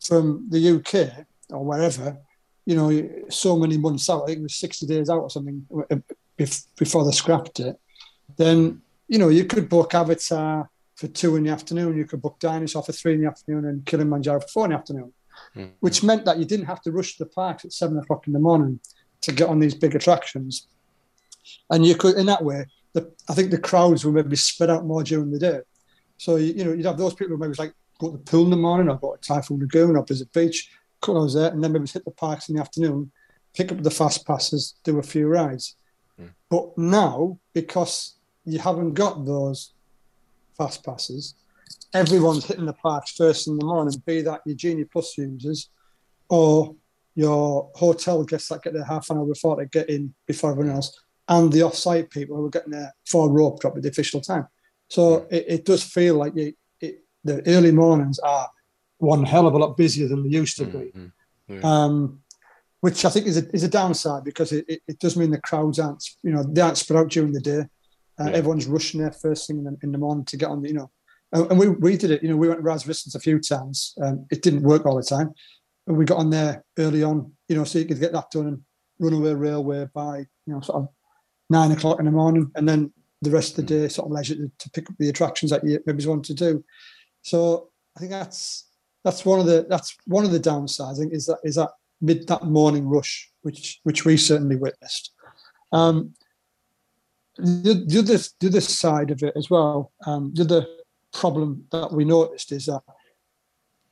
from the UK or wherever, you know, so many months out, I think it was 60 days out or something uh, before they scrapped it, then, you know, you could book Avatar for two in the afternoon, you could book Dinosaur for three in the afternoon and Kilimanjaro for four in the afternoon, Mhm. which meant that you didn't have to rush to the parks at seven o'clock in the morning to get on these big attractions. And you could, in that way, the, I think the crowds were maybe spread out more during the day. So, you, you know, you'd have those people who maybe like go to the pool in the morning or go to Typhoon Lagoon or Blizzard Beach, hours there, and then maybe hit the parks in the afternoon, pick up the fast passes, do a few rides. Mm. But now, because you haven't got those fast passes, everyone's hitting the parks first in the morning, be that your Genie Plus users or your hotel guests that get there half an hour before they get in before everyone else, and the off-site people who are getting there for rope drop at the official time. So it, it does feel like you, it, the early mornings are one hell of a lot busier than they used to be Mhm. Yeah. um, which I think is a, is a downside because it, it, it does mean the crowds aren't, you know, they aren't spread out during the day. Uh, Yeah. Everyone's rushing there first thing in the, in the morning to get on, the, you know. And, and we, we did it, you know, we went to Rise Resistance a few times. Um, it didn't work all the time. But we got on there early on, you know, so you could get that done and Runaway Railway by, you know, sort of nine o'clock in the morning. And then the rest of the day, sort of leisure to, to pick up the attractions that you maybe want to do. So I think that's that's one of the that's one of the downsides. I think is that is that mid that morning rush, which which we certainly witnessed. Um, the, the other the other side of it as well, um, the other problem that we noticed is that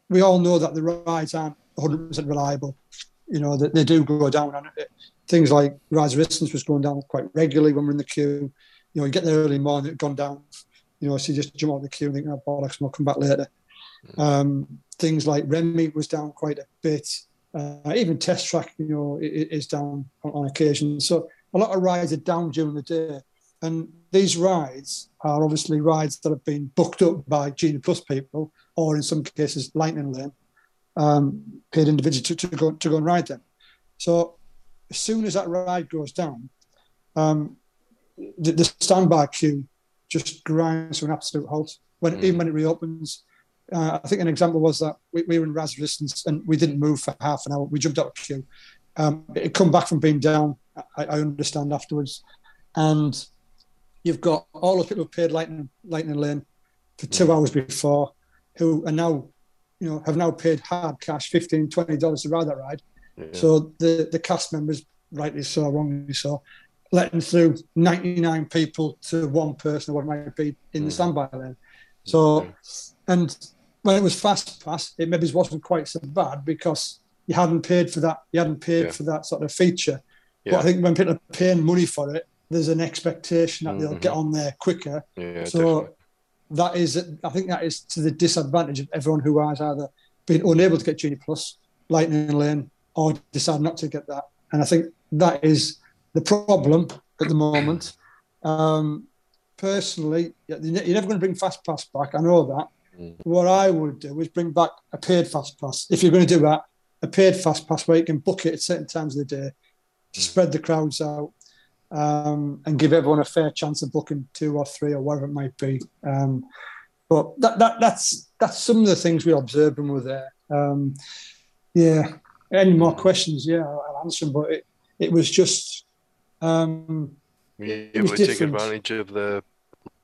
we all know that the rides aren't 100 percent reliable. You know that they do go down, and things like Rise Resistance was going down quite regularly when we're in the queue. You know, you get there early morning, it gone down. You know, so you just jump out of the queue and think, "Oh bollocks, and we'll come back later." Um, things like Remy was down quite a bit. Uh, even Test Track, you know, is down on, on occasion. So a lot of rides are down during the day, and these rides are obviously rides that have been booked up by Genie Plus people, or in some cases Lightning Lane, um, paid individuals to, to go to go and ride them. So as soon as that ride goes down, um, the, the standby queue just grinds to an absolute halt. When Mm. even when it reopens, uh, I think an example was that we, we were in Rise Resistance and we didn't move for half an hour. We jumped out of queue. Um, it had come back from being down. I, I understand afterwards, and you've got all the people who paid Lightning Lightning Lane for two hours before, who are now, you know, have now paid hard cash 15 20 dollars to ride that ride. Yeah. So the the cast members, rightly so, wrongly so, letting through 99 people to one person, or what might be, in the Mm. standby lane. So, and when it was fast pass, it maybe wasn't quite so bad because you hadn't paid for that. You hadn't paid Yeah. for that sort of feature. But I think when people are paying money for it, there's an expectation that they'll Mhm. get on there quicker. yeah, so definitely. that is, I think that is to the disadvantage of everyone who has either been unable to get Genie Plus, Lightning Lane, or decide not to get that. And I think that is the problem at the moment. Um, personally, you're never going to bring Fast Pass back. I know that. Mm. What I would do is bring back a paid Fast Pass. If you're going to do that, a paid Fast Pass where you can book it at certain times of the day to Mm. spread the crowds out. um, and give everyone a fair chance of booking two or three or whatever it might be. Um, but that, that that's that's some of the things we observed when we were there. Um, yeah. Any more questions? Yeah, I'll answer them. But it, it was just um, you It was to take advantage of the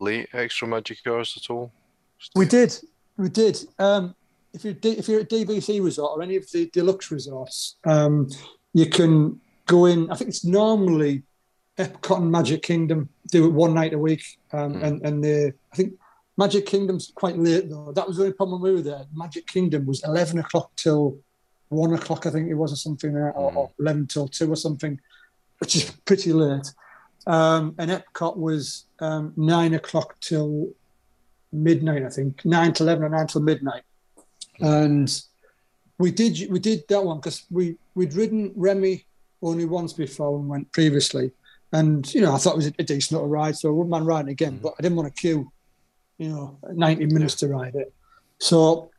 late extra magic hours at all? We did, we did. Um, if you if you're at DVC Resort or any of the deluxe resorts, um, you can go in. I think it's normally Epcot and Magic Kingdom do it one night a week, um, Hmm. and and the I think Magic Kingdom's quite late though. That was the only problem when we were there. Magic Kingdom was eleven o'clock till one o'clock, I think it was, or something, or, or eleven till two or something, which is pretty late. Um, and Epcot was um, nine o'clock till midnight, I think, nine to eleven or nine till midnight. And we did we did that one because we we'd ridden Remy only once before and went previously, and you know I thought it was a decent little ride, so I wouldn't mind riding again. But I didn't want to queue, you know, ninety minutes to ride it. So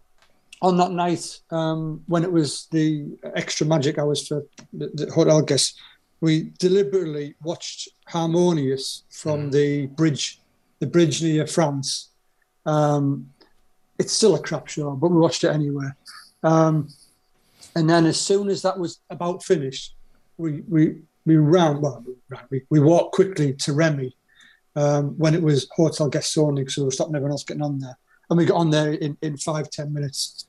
on that night, um, when it was the extra magic hours for the, the hotel guests, we deliberately watched Harmonious from the bridge, the bridge near France. Um, it's still a crap show, but we watched it anyway. Um, and then as soon as that was about finished, we we we ran. Well, we, we walked quickly to Remy um, when it was hotel guests only, so we were stopping everyone else getting on there, and we got on there in, in five ten minutes.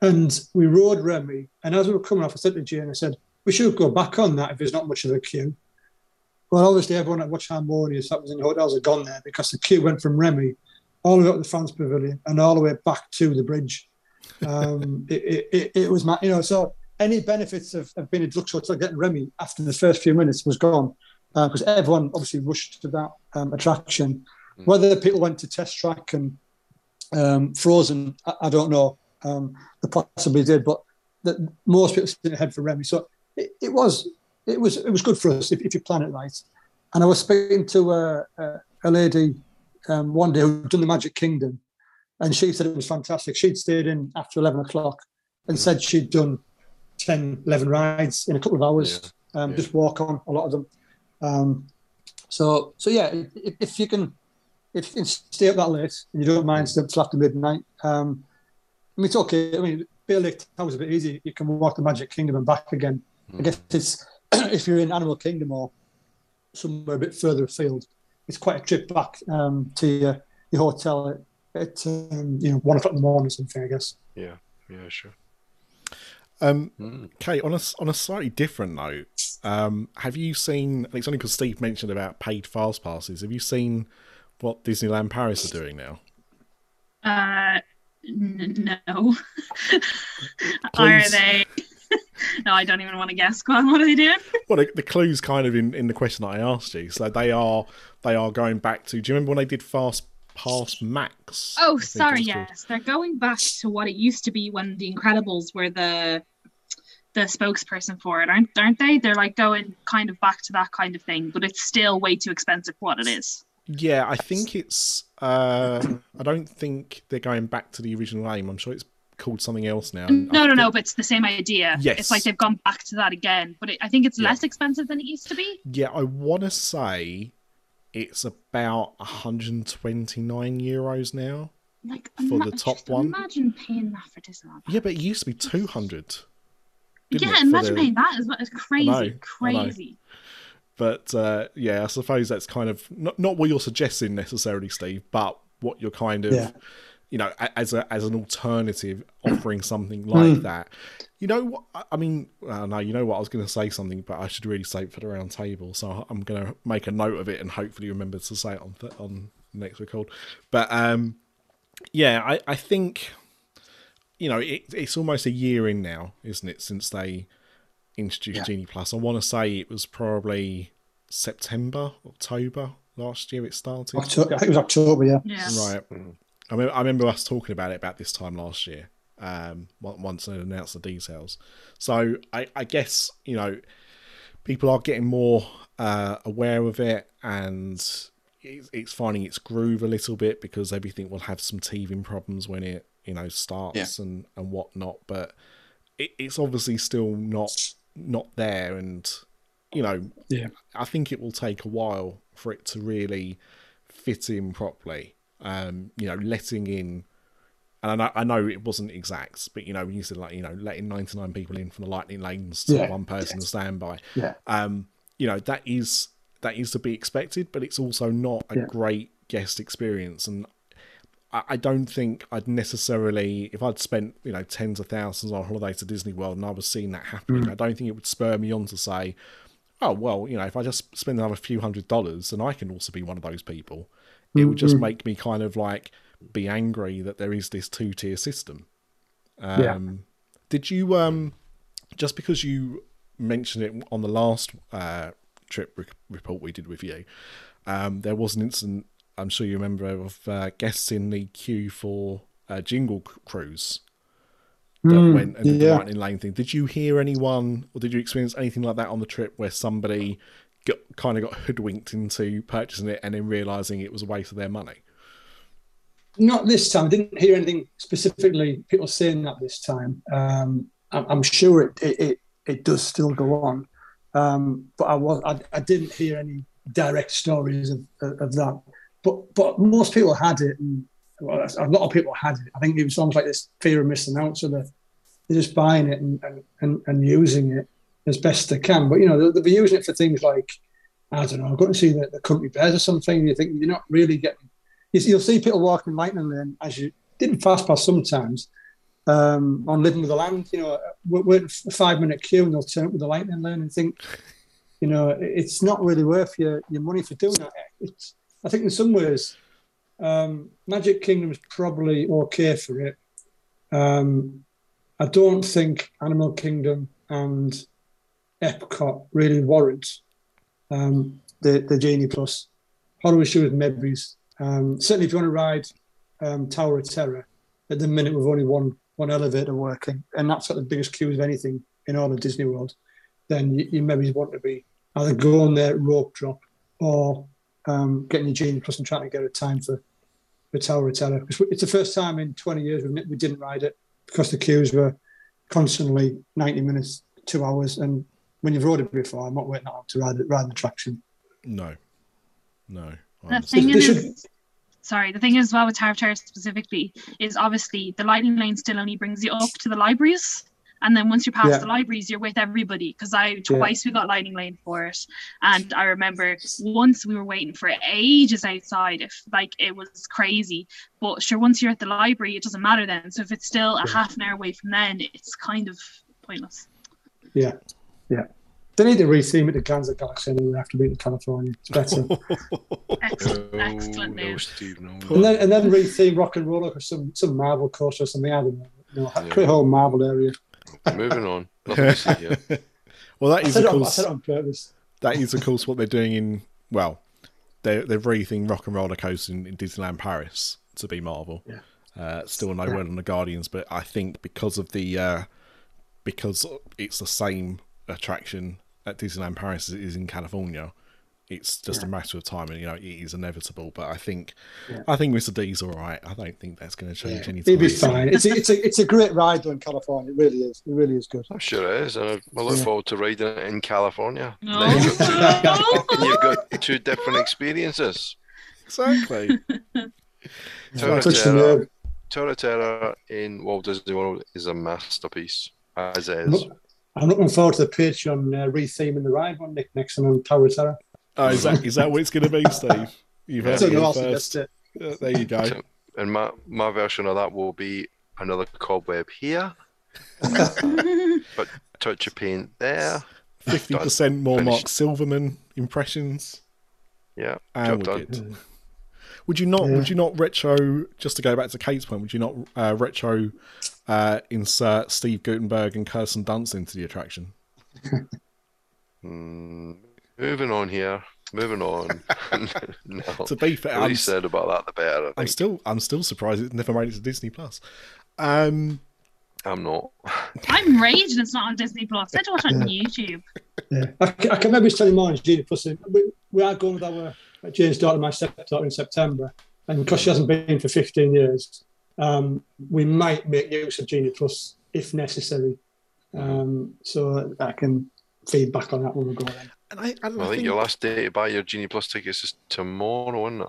And we rode Remy, and as we were coming off, I said to Jane, I said, we should go back on that if there's not much of a queue. Well, obviously, everyone that watched Harmonious that was in the hotels had gone there because the queue went from Remy all the way up to the France Pavilion and all the way back to the bridge. Um, it, it, it, was, you know, so any benefits of, of being a deluxe hotel getting Remy after the first few minutes was gone because everyone obviously rushed to that um, attraction. Whether people went to Test Track and um, Frozen, I, I don't know. Um, they possibly did, but the, most people didn't head for Remy. So it, it was it was it was good for us if, if you plan it right. And I was speaking to a, a, a lady um, one day who'd done the Magic Kingdom, and she said it was fantastic. She'd stayed in after 11 o'clock and said she'd done 10, 11 rides in a couple of hours, um, yeah. just walk on a lot of them. Um, so, so yeah, if, if you can, if you can stay up that late and you don't mind staying till after midnight, um, I mean, it's okay. I mean, Bay Lake Tower's a bit easy. You can walk the Magic Kingdom and back again. I guess it's if you're in Animal Kingdom or somewhere a bit further afield, it's quite a trip back um, to your, your hotel at, at um, you know one o'clock in the morning or something. I guess. Yeah, yeah, sure. Um, Mm. Kate, on a s- on a slightly different note, um, have you seen? It's only because Steve mentioned about paid fast passes. Have you seen what Disneyland Paris are doing now? Uh, n- no. Are they? no, I don't even want to guess. Go on, what are they doing? Well, the, the clue's kind of in, in the question that I asked you. So they are they are going back to. Do you remember when they did Fast Pass Max? Oh, sorry. Yes, they're going back to what it used to be when the Incredibles were the the spokesperson for it, aren't aren't they? They're like going kind of back to that kind of thing, but it's still way too expensive for what it is. Yeah, I think it's. Uh, I don't think they're going back to the original aim. I'm sure it's called something else now. and I No, no, no, but it's the same idea. Yes. It's like they've gone back to that again, but it, I think it's Yeah. less expensive than it used to be. Yeah, I want to say it's about 129 euros now. Like For the top just one? Imagine paying that for Disneyland. Yeah, but it used to be 200. yeah, it, imagine the- paying that as well. It's crazy, know, I know. crazy. But uh, yeah, I suppose that's kind of not, not what you're suggesting necessarily, Steve, but what you're kind of, Yeah. You know, as a as an alternative, offering something like Hmm. that. You know, what I- I mean, uh, no, you know what? I was going to say something, but I should really say it for the round table. So I'm going to make a note of it and hopefully remember to say it on th- on next record. But um, yeah, I I think, you know, it, it's almost a year in now, isn't it, since they introduced Yeah. Genie Plus. I want to say it was probably September, October last year it started. October, I think it was October. Yeah. Yeah. Right. I, remember, I remember us talking about it about this time last year. Um, on- once they announced the details. So I, I guess you know people are getting more uh, aware of it, and it's, it's finding its groove a little bit because everything will have some teething problems when it you know starts and and whatnot. But it, it's obviously still not not there, and you know, Yeah. I think it will take a while for it to really fit in properly. Um, you know, letting in, and I know, I know it wasn't exact, but you know, when you said like, you know, letting 99 people in from the lightning lanes to Yeah. one person to stand by, Yeah. um, you know, that is that is to be expected, but it's also not a Yeah. great guest experience. And I, I don't think I'd necessarily, if I'd spent, you know, tens of thousands on holiday to Disney World and I was seeing that happening, I don't think it would spur me on to say, oh, well, you know, if I just spend another few hundred dollars, then I can also be one of those people. It would just make me kind of like be angry that there is this two tier system. Um, Yeah. Did you, um, just because you mentioned it on the last uh, trip re- report we did with you, um, there was an incident, I'm sure you remember, of uh, guests in the queue for uh, Jingle Cruise that Mm, went and did the yeah. lightning lane thing. Did you hear anyone, or did you experience anything like that on the trip where somebody got, kind of got hoodwinked into purchasing it and then realizing it was a waste of their money? Not this time. I didn't hear anything specifically. People saying that this time. Um, I'm, sure it, it it it does still go on, um, but I was I, I didn't hear any direct stories of, of that. But but most people had it, and well, a lot of people had it. I think it was almost like this fear of missing out, so they're, they're just buying it and, and, and using it as best they can. But you know they'll, they'll be using it for things like I don't know, going to see the, the country bears or something. You think you're not really getting you you'll see people walking lightning lane as you did in fast pass sometimes um, on living with the land. You know, in a five minute queue and they'll turn up with the lightning lane and think, you know, it's not really worth your, your money for doing that. It's, I think in some ways, um, Magic Kingdom is probably okay for it. Um, I don't think Animal Kingdom and Epcot really warrants um, the the Genie Plus. Hollywood Show with Medbury's. Um, certainly, if you want to ride um, Tower of Terror, at the minute we've only one one elevator working, and that's got the biggest queues of anything in all of Disney World. Then you, you maybe want to be either going there rope drop or um, getting your Genie Plus and trying to get a time for for Tower of Terror. It's the first time in 20 years we we didn't ride it because the queues were constantly 90 minutes, two hours, and when you've rode it before, I'm not waiting that long to ride it, ride an attraction. No, no. The thing is, should- sorry, the thing is as well with Tower of Terror specifically is obviously the lightning lane still only brings you up to the libraries. And then once you're past Yeah. the libraries, you're with everybody. Because I twice we got lightning lane for it, and I remember once we were waiting for ages outside. If like it was crazy, but sure, once you're at the library, it doesn't matter then. So if it's still a Yeah. half an hour away from then, it's kind of pointless. Yeah, yeah. They need to retheme it to Guardians of the Galaxy anyway after being in California. It's better. Excellent, No, excellent no, news. Steve, no. and then and then retheme Rock and Roller for some some Marvel coaster or something. I don't know. You know, Yeah. create a whole Marvel area. Moving on. Nothing to see here. well, that is, I said, of it on, I course said it on purpose. that is of course what they're doing in well, they're they're rethinking Rock and Roller Coaster in, in Disneyland Paris to be Marvel. Yeah. Uh, still no word on the Guardians, but I think because of the uh, because it's the same attraction at Disneyland Paris as it is in California, it's just a matter of time, and you know it is inevitable. But I think Yeah. I think Mr. D's all right. I don't think that's going to change Yeah. anything. It'd be fine. It's a, it's a it's a great ride though in California. It really is. It really is good. I'm sure it is, and I I look Yeah. forward to riding it in California. No. You've got two, you've got two different experiences. exactly. Tower of Touch the Terror. Tower Terror in Walt Disney World is a masterpiece, as it is. look- I'm looking forward to the Patreon uh, retheming the ride one, Nick Nixon and Tower of Terror. Oh, is that is that what it's going to be, Steve? You've I heard it know first. it. Uh, there you go. And my, my version of that will be another cobweb here, but touch of paint there. Fifty percent more Finished. Mark Silverman impressions. Yeah, And job we're done. Good. Would you not? Yeah. Would you not retro? Just to go back to Kate's point, would you not uh, retro uh, insert Steve Guttenberg and Kirsten Dunst into the attraction? Mm, moving on here. Moving on. no. To be fair, The I'm, least said about that, the better. I I'm still I'm still surprised it's never made it to Disney Plus. Um, I'm not. I'm raging it's not on Disney Plus. I had to watch it on YouTube. Yeah, I can maybe tell you more on Genie Plus. We, we are going with our Jane's daughter, my stepdaughter, in September, and because she hasn't been for 15 years, um, we might make use of Genie Plus if necessary. Um, so I can feed back on that when we go in. And I, and I think your last day to buy your Genie Plus tickets is tomorrow, isn't it?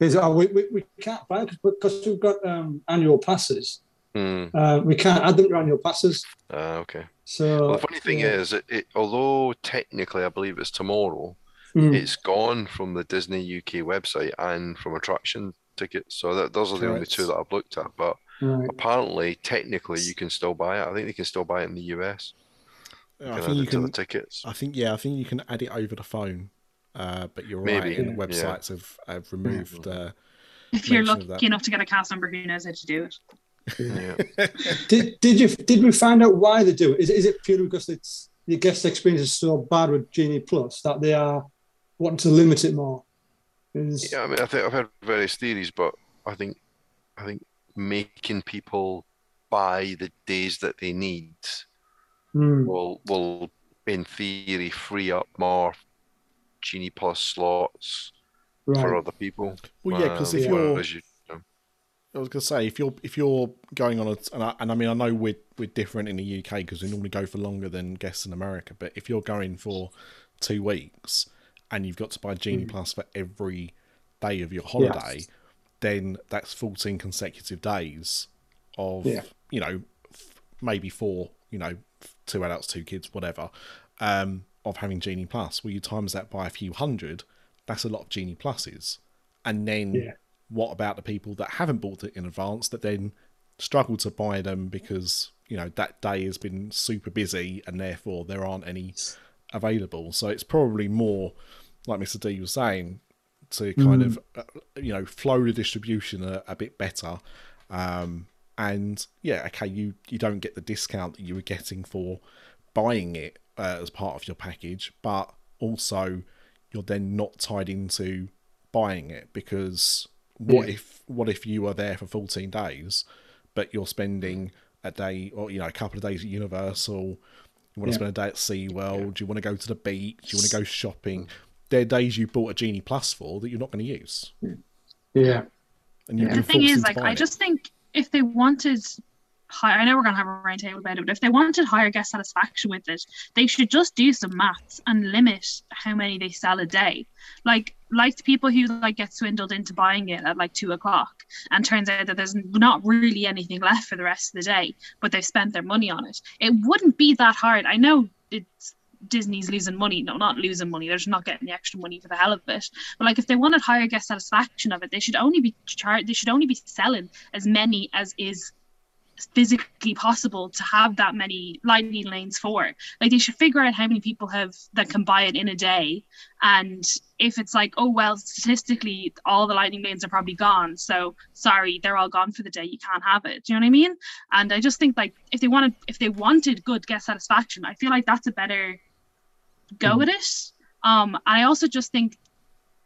Is oh, we, we, we can't buy because we've got um, annual passes. Hmm. Uh, we can't add them to annual passes. Ah, okay. So Well, the funny thing yeah. is, it, it, although technically I believe it's tomorrow, Mm. it's gone from the Disney UK website and from attraction tickets. So that, those are the only two that I've looked at. But Right. apparently, technically, you can still buy it. I think they can still buy it in the US. I think you it the can. tickets. I think yeah, I think you can add it over the phone. Uh, but you're Maybe, right, and yeah. websites have, have removed. Uh, If you're lucky enough to get a cast number, who knows how to do it. Yeah. Did, did you did we find out why they do it? Is, it- is it purely because it's the guest experience is so bad with Genie Plus that they are wanting to limit it more? Is, Yeah, I mean, I think I've heard various theories, but I think, I think making people buy the days that they need Hmm. will will in theory free up more Genie Plus slots for other people. well, yeah, because if Um, you're, whereas you, I was gonna say if you're if you're going on a and I, and I mean I know we're we're different in the UK because we normally go for longer than guests in America, but if you're going for two weeks and you've got to buy Genie Plus for every day of your holiday, then that's 14 consecutive days of Yeah. you know f- maybe four you know two adults, two kids, whatever, um, of having Genie Plus. Well, you times that by a few hundred, that's a lot of Genie Pluses, and then Yeah. what about the people that haven't bought it in advance that then struggle to buy them because you know that day has been super busy and therefore there aren't any available. So it's probably more like mr d was saying to kind of uh, you know flow the distribution a, a bit better. Um and yeah okay you you don't get the discount that you were getting for buying it uh, as part of your package but also you're then not tied into buying it because what Yeah. if what if you are there for 14 days but you're spending a day or you know a couple of days at universal you want to Yeah. spend a day at SeaWorld, you want to go to the beach, Do you want to go shopping. Mm. They're days you bought a Genie Plus for that you're not going to use. Mm. Yeah. And you've The thing is, like, I buying it. just think if they wanted I know we're gonna have a round table about it, but if they wanted higher guest satisfaction with it, they should just do some maths and limit how many they sell a day. Like, like the people who like get swindled into buying it at like two o'clock, and turns out that there's not really anything left for the rest of the day, but they've spent their money on it. It wouldn't be that hard. I know it's. Disney's losing money. No, not losing money. They're just not getting the extra money for the hell of it. But like, if they wanted higher guest satisfaction of it, they should only be char- They should only be selling as many as is physically possible to have that many lightning lanes for. Like, they should figure out how many people have that can buy it in a day, and if it's like, oh well, statistically, all the lightning lanes are probably gone. So sorry, they're all gone for the day. You can't have it. Do you know what I mean? And I just think like if they wanted, if they wanted good guest satisfaction, I feel like that's a better go at it. Um, and I also just think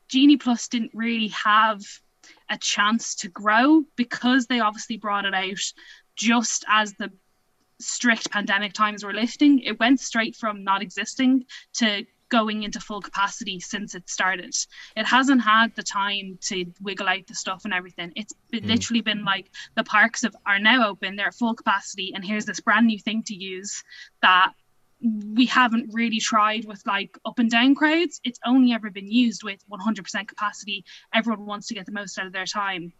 Genie Plus didn't really have a chance to grow because they obviously brought it out just as the strict pandemic times were lifting. It went straight from not existing to going into full capacity since it started. It hasn't had the time to wiggle out the stuff and everything. It's been, Mm. literally been like the parks have, are now open, they're at full capacity, and here's this brand new thing to use that we haven't really tried with like up and down crowds. It's only ever been used with 100% capacity. Everyone wants to get the most out of their time.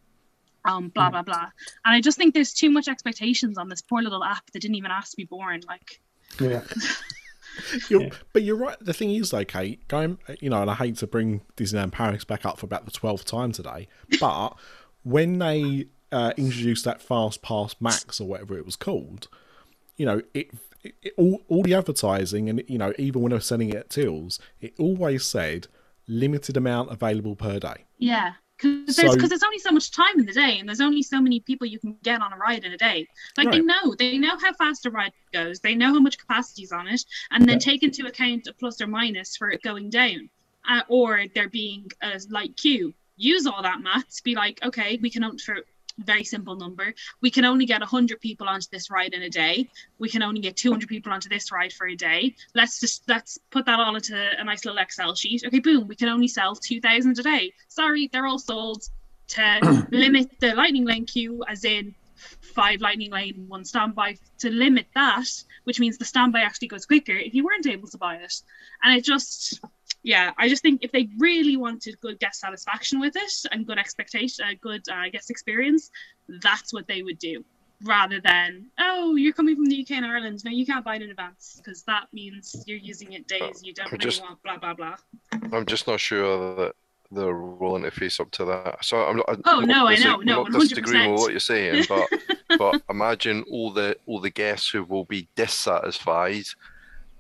Um, blah blah blah. And I just think there's too much expectations on this poor little app that didn't even ask to be born. Like, Yeah. You're, But you're right. The thing is, though, Kate, going, you know, and I hate to bring Disneyland Paris back up for about the 12th time today, but when they uh, introduced that Fast Pass Max or whatever it was called, you know, it, it, it- all, all the advertising and, you know, even when they were selling it at Tills, it always said limited amount available per day. yeah, because there's So- there's only so much time in the day, and there's only so many people you can get on a ride in a day. Like they know, they know how fast a ride goes, they know how much capacity is on it, and then Yeah. take into account a plus or minus for it going down, uh, or there being a light queue. Use all that maths. Be like, okay, we can only for very simple number. We can only get 100 people onto this ride in a day. We can only get 200 people onto this ride for a day. Let's just let's put that all into a nice little Excel sheet. Okay, boom. We can only sell 2,000 a day. Sorry, they're all sold. To limit the lightning lane queue, as in five lightning lane, one standby to limit that, which means the standby actually goes quicker if you weren't able to buy it. And it just, yeah, I just think if they really wanted good guest satisfaction with it and good expectation, uh, good uh, guest experience, that's what they would do. Rather than, oh, you're coming from the UK and Ireland, no, you can't buy it in advance because that means you're using it days you don't really just- want, blah blah blah. I'm just not sure that they're willing to face up to that. So I'm not. I'm Oh, no, I know, no, not disagreeing 100%. with what you're saying, but but imagine all the all the guests who will be dissatisfied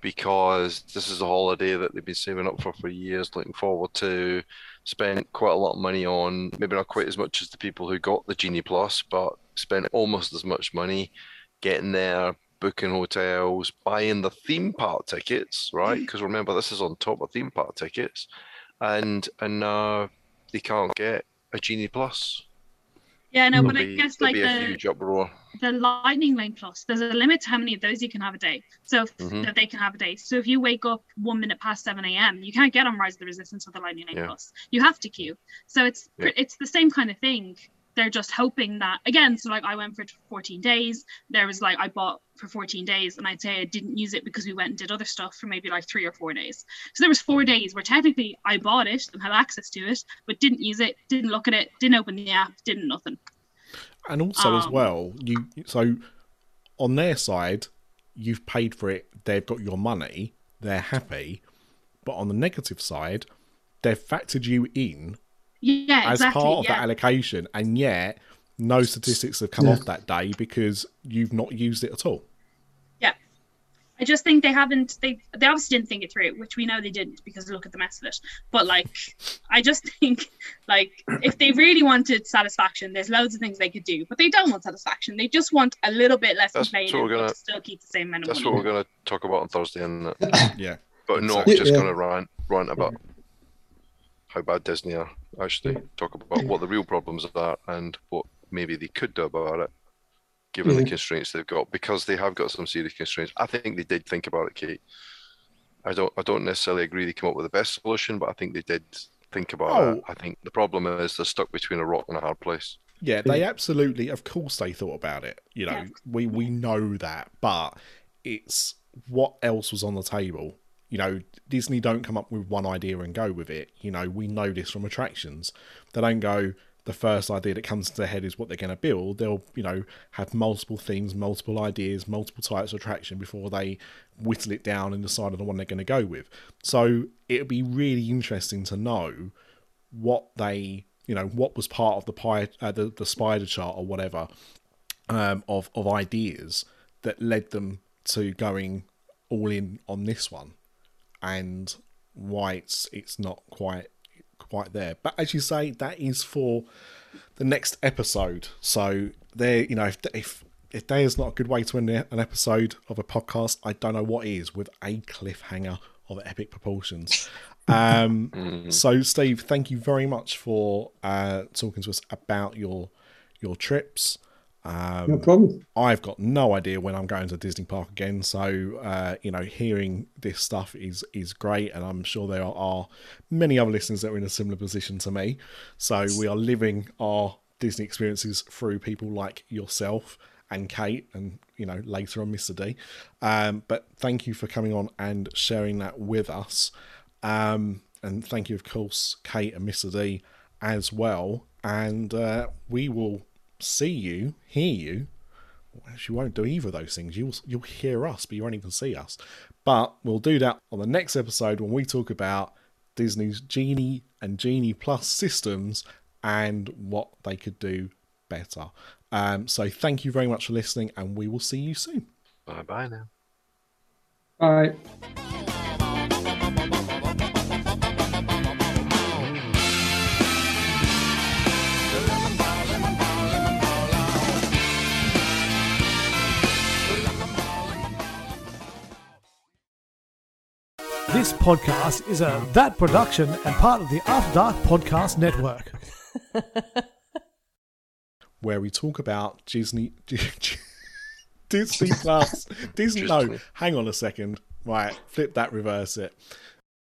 because this is a holiday that they've been saving up for for years, looking forward to, spent quite a lot of money on, maybe not quite as much as the people who got the Genie Plus, but spent almost as much money getting there, booking hotels, buying the theme park tickets, right? Because remember, this is on top of theme park tickets, and and uh, they can't get a Genie Plus. Yeah, no, but I guess like the the lightning lane plus there's a limit to how many of those you can have a day so if, Mhm. that they can have a day so if you wake up one minute past 7 a.m you can't get on rise of the resistance with the lightning lane Yeah. plus you have to queue so it's Yeah. it's the same kind of thing they're just hoping that again so like i went for 14 days there was like i bought for 14 days and i'd say i didn't use it because we went and did other stuff for maybe like three or four days so there was four days where technically i bought it and had access to it but didn't use it didn't look at it didn't open the app didn't nothing And also as Um, well, you so on their side, you've paid for it. They've got your money. They're happy. But on the negative side, they've factored you in yeah as exactly part of yeah. that allocation, and yet no statistics have come Yeah. off that day because you've not used it at all. Yeah. I just think they haven't they they obviously didn't think it through, which we know they didn't because look at the mess of it. But like I just think like if they really wanted satisfaction, there's loads of things they could do, but they don't want satisfaction. They just want a little bit less That's what complaining we're gonna- to still keep the same amount That's money. what we're going to talk about on Thursday, and Yeah. but not Exactly. just Yeah. going to rant rant about how bad Disney are. Actually, talk about what the real problems are and what maybe they could do about it, given the mm-hmm. constraints they've got, because they have got some serious constraints. I think they did think about it, Kate. I don't. I don't necessarily agree they came up with the best solution, but I think they did think about oh. it. Oh. I think the problem is they're stuck between a rock and a hard place. Yeah, they mm-hmm. absolutely, of course, they thought about it. You know, Yeah. we we know that, but it's what else was on the table. You know, Disney don't come up with one idea and go with it. You know, we know this from attractions. They don't go. The first idea that comes to their head is what they're going to build. They'll, you know, have multiple themes, multiple ideas, multiple types of attraction before they whittle it down and decide on the one they're going to go with. So it'll be really interesting to know what they you know what was part of the pie uh, the, the spider chart or whatever um, of of ideas that led them to going all in on this one and why it's it's not quite quite there. But as you say that is for the next episode. So there you know if if if there is not a good way to end an episode of a podcast i don't know what is with a cliffhanger of epic proportions. Um so steve thank you very much for uh talking to us about your your trips um No problem. I've got no idea when I'm going to Disney Park again, so uh, you know, hearing this stuff is is great, and I'm sure there are many other listeners that are in a similar position to me. So we are living our Disney experiences through people like yourself and Kate, and you know, later on Mr. D. Um, but thank you for coming on and sharing that with us, um, and thank you, of course, Kate and Mr. D as well. And uh, we will see you, hear you, well, you won't do either of those things. You'll you'll hear us, but you won't even see us. But we'll do that on the next episode when we talk about Disney's Genie and Genie Plus systems and what they could do better. Um, so thank you very much for listening, and we will see you soon. Bye bye now. All This podcast is a That production and part of the After Dark Podcast Network. where we talk about Disney Disney Plus. Disney no, hang on a second. Right, flip that, reverse it.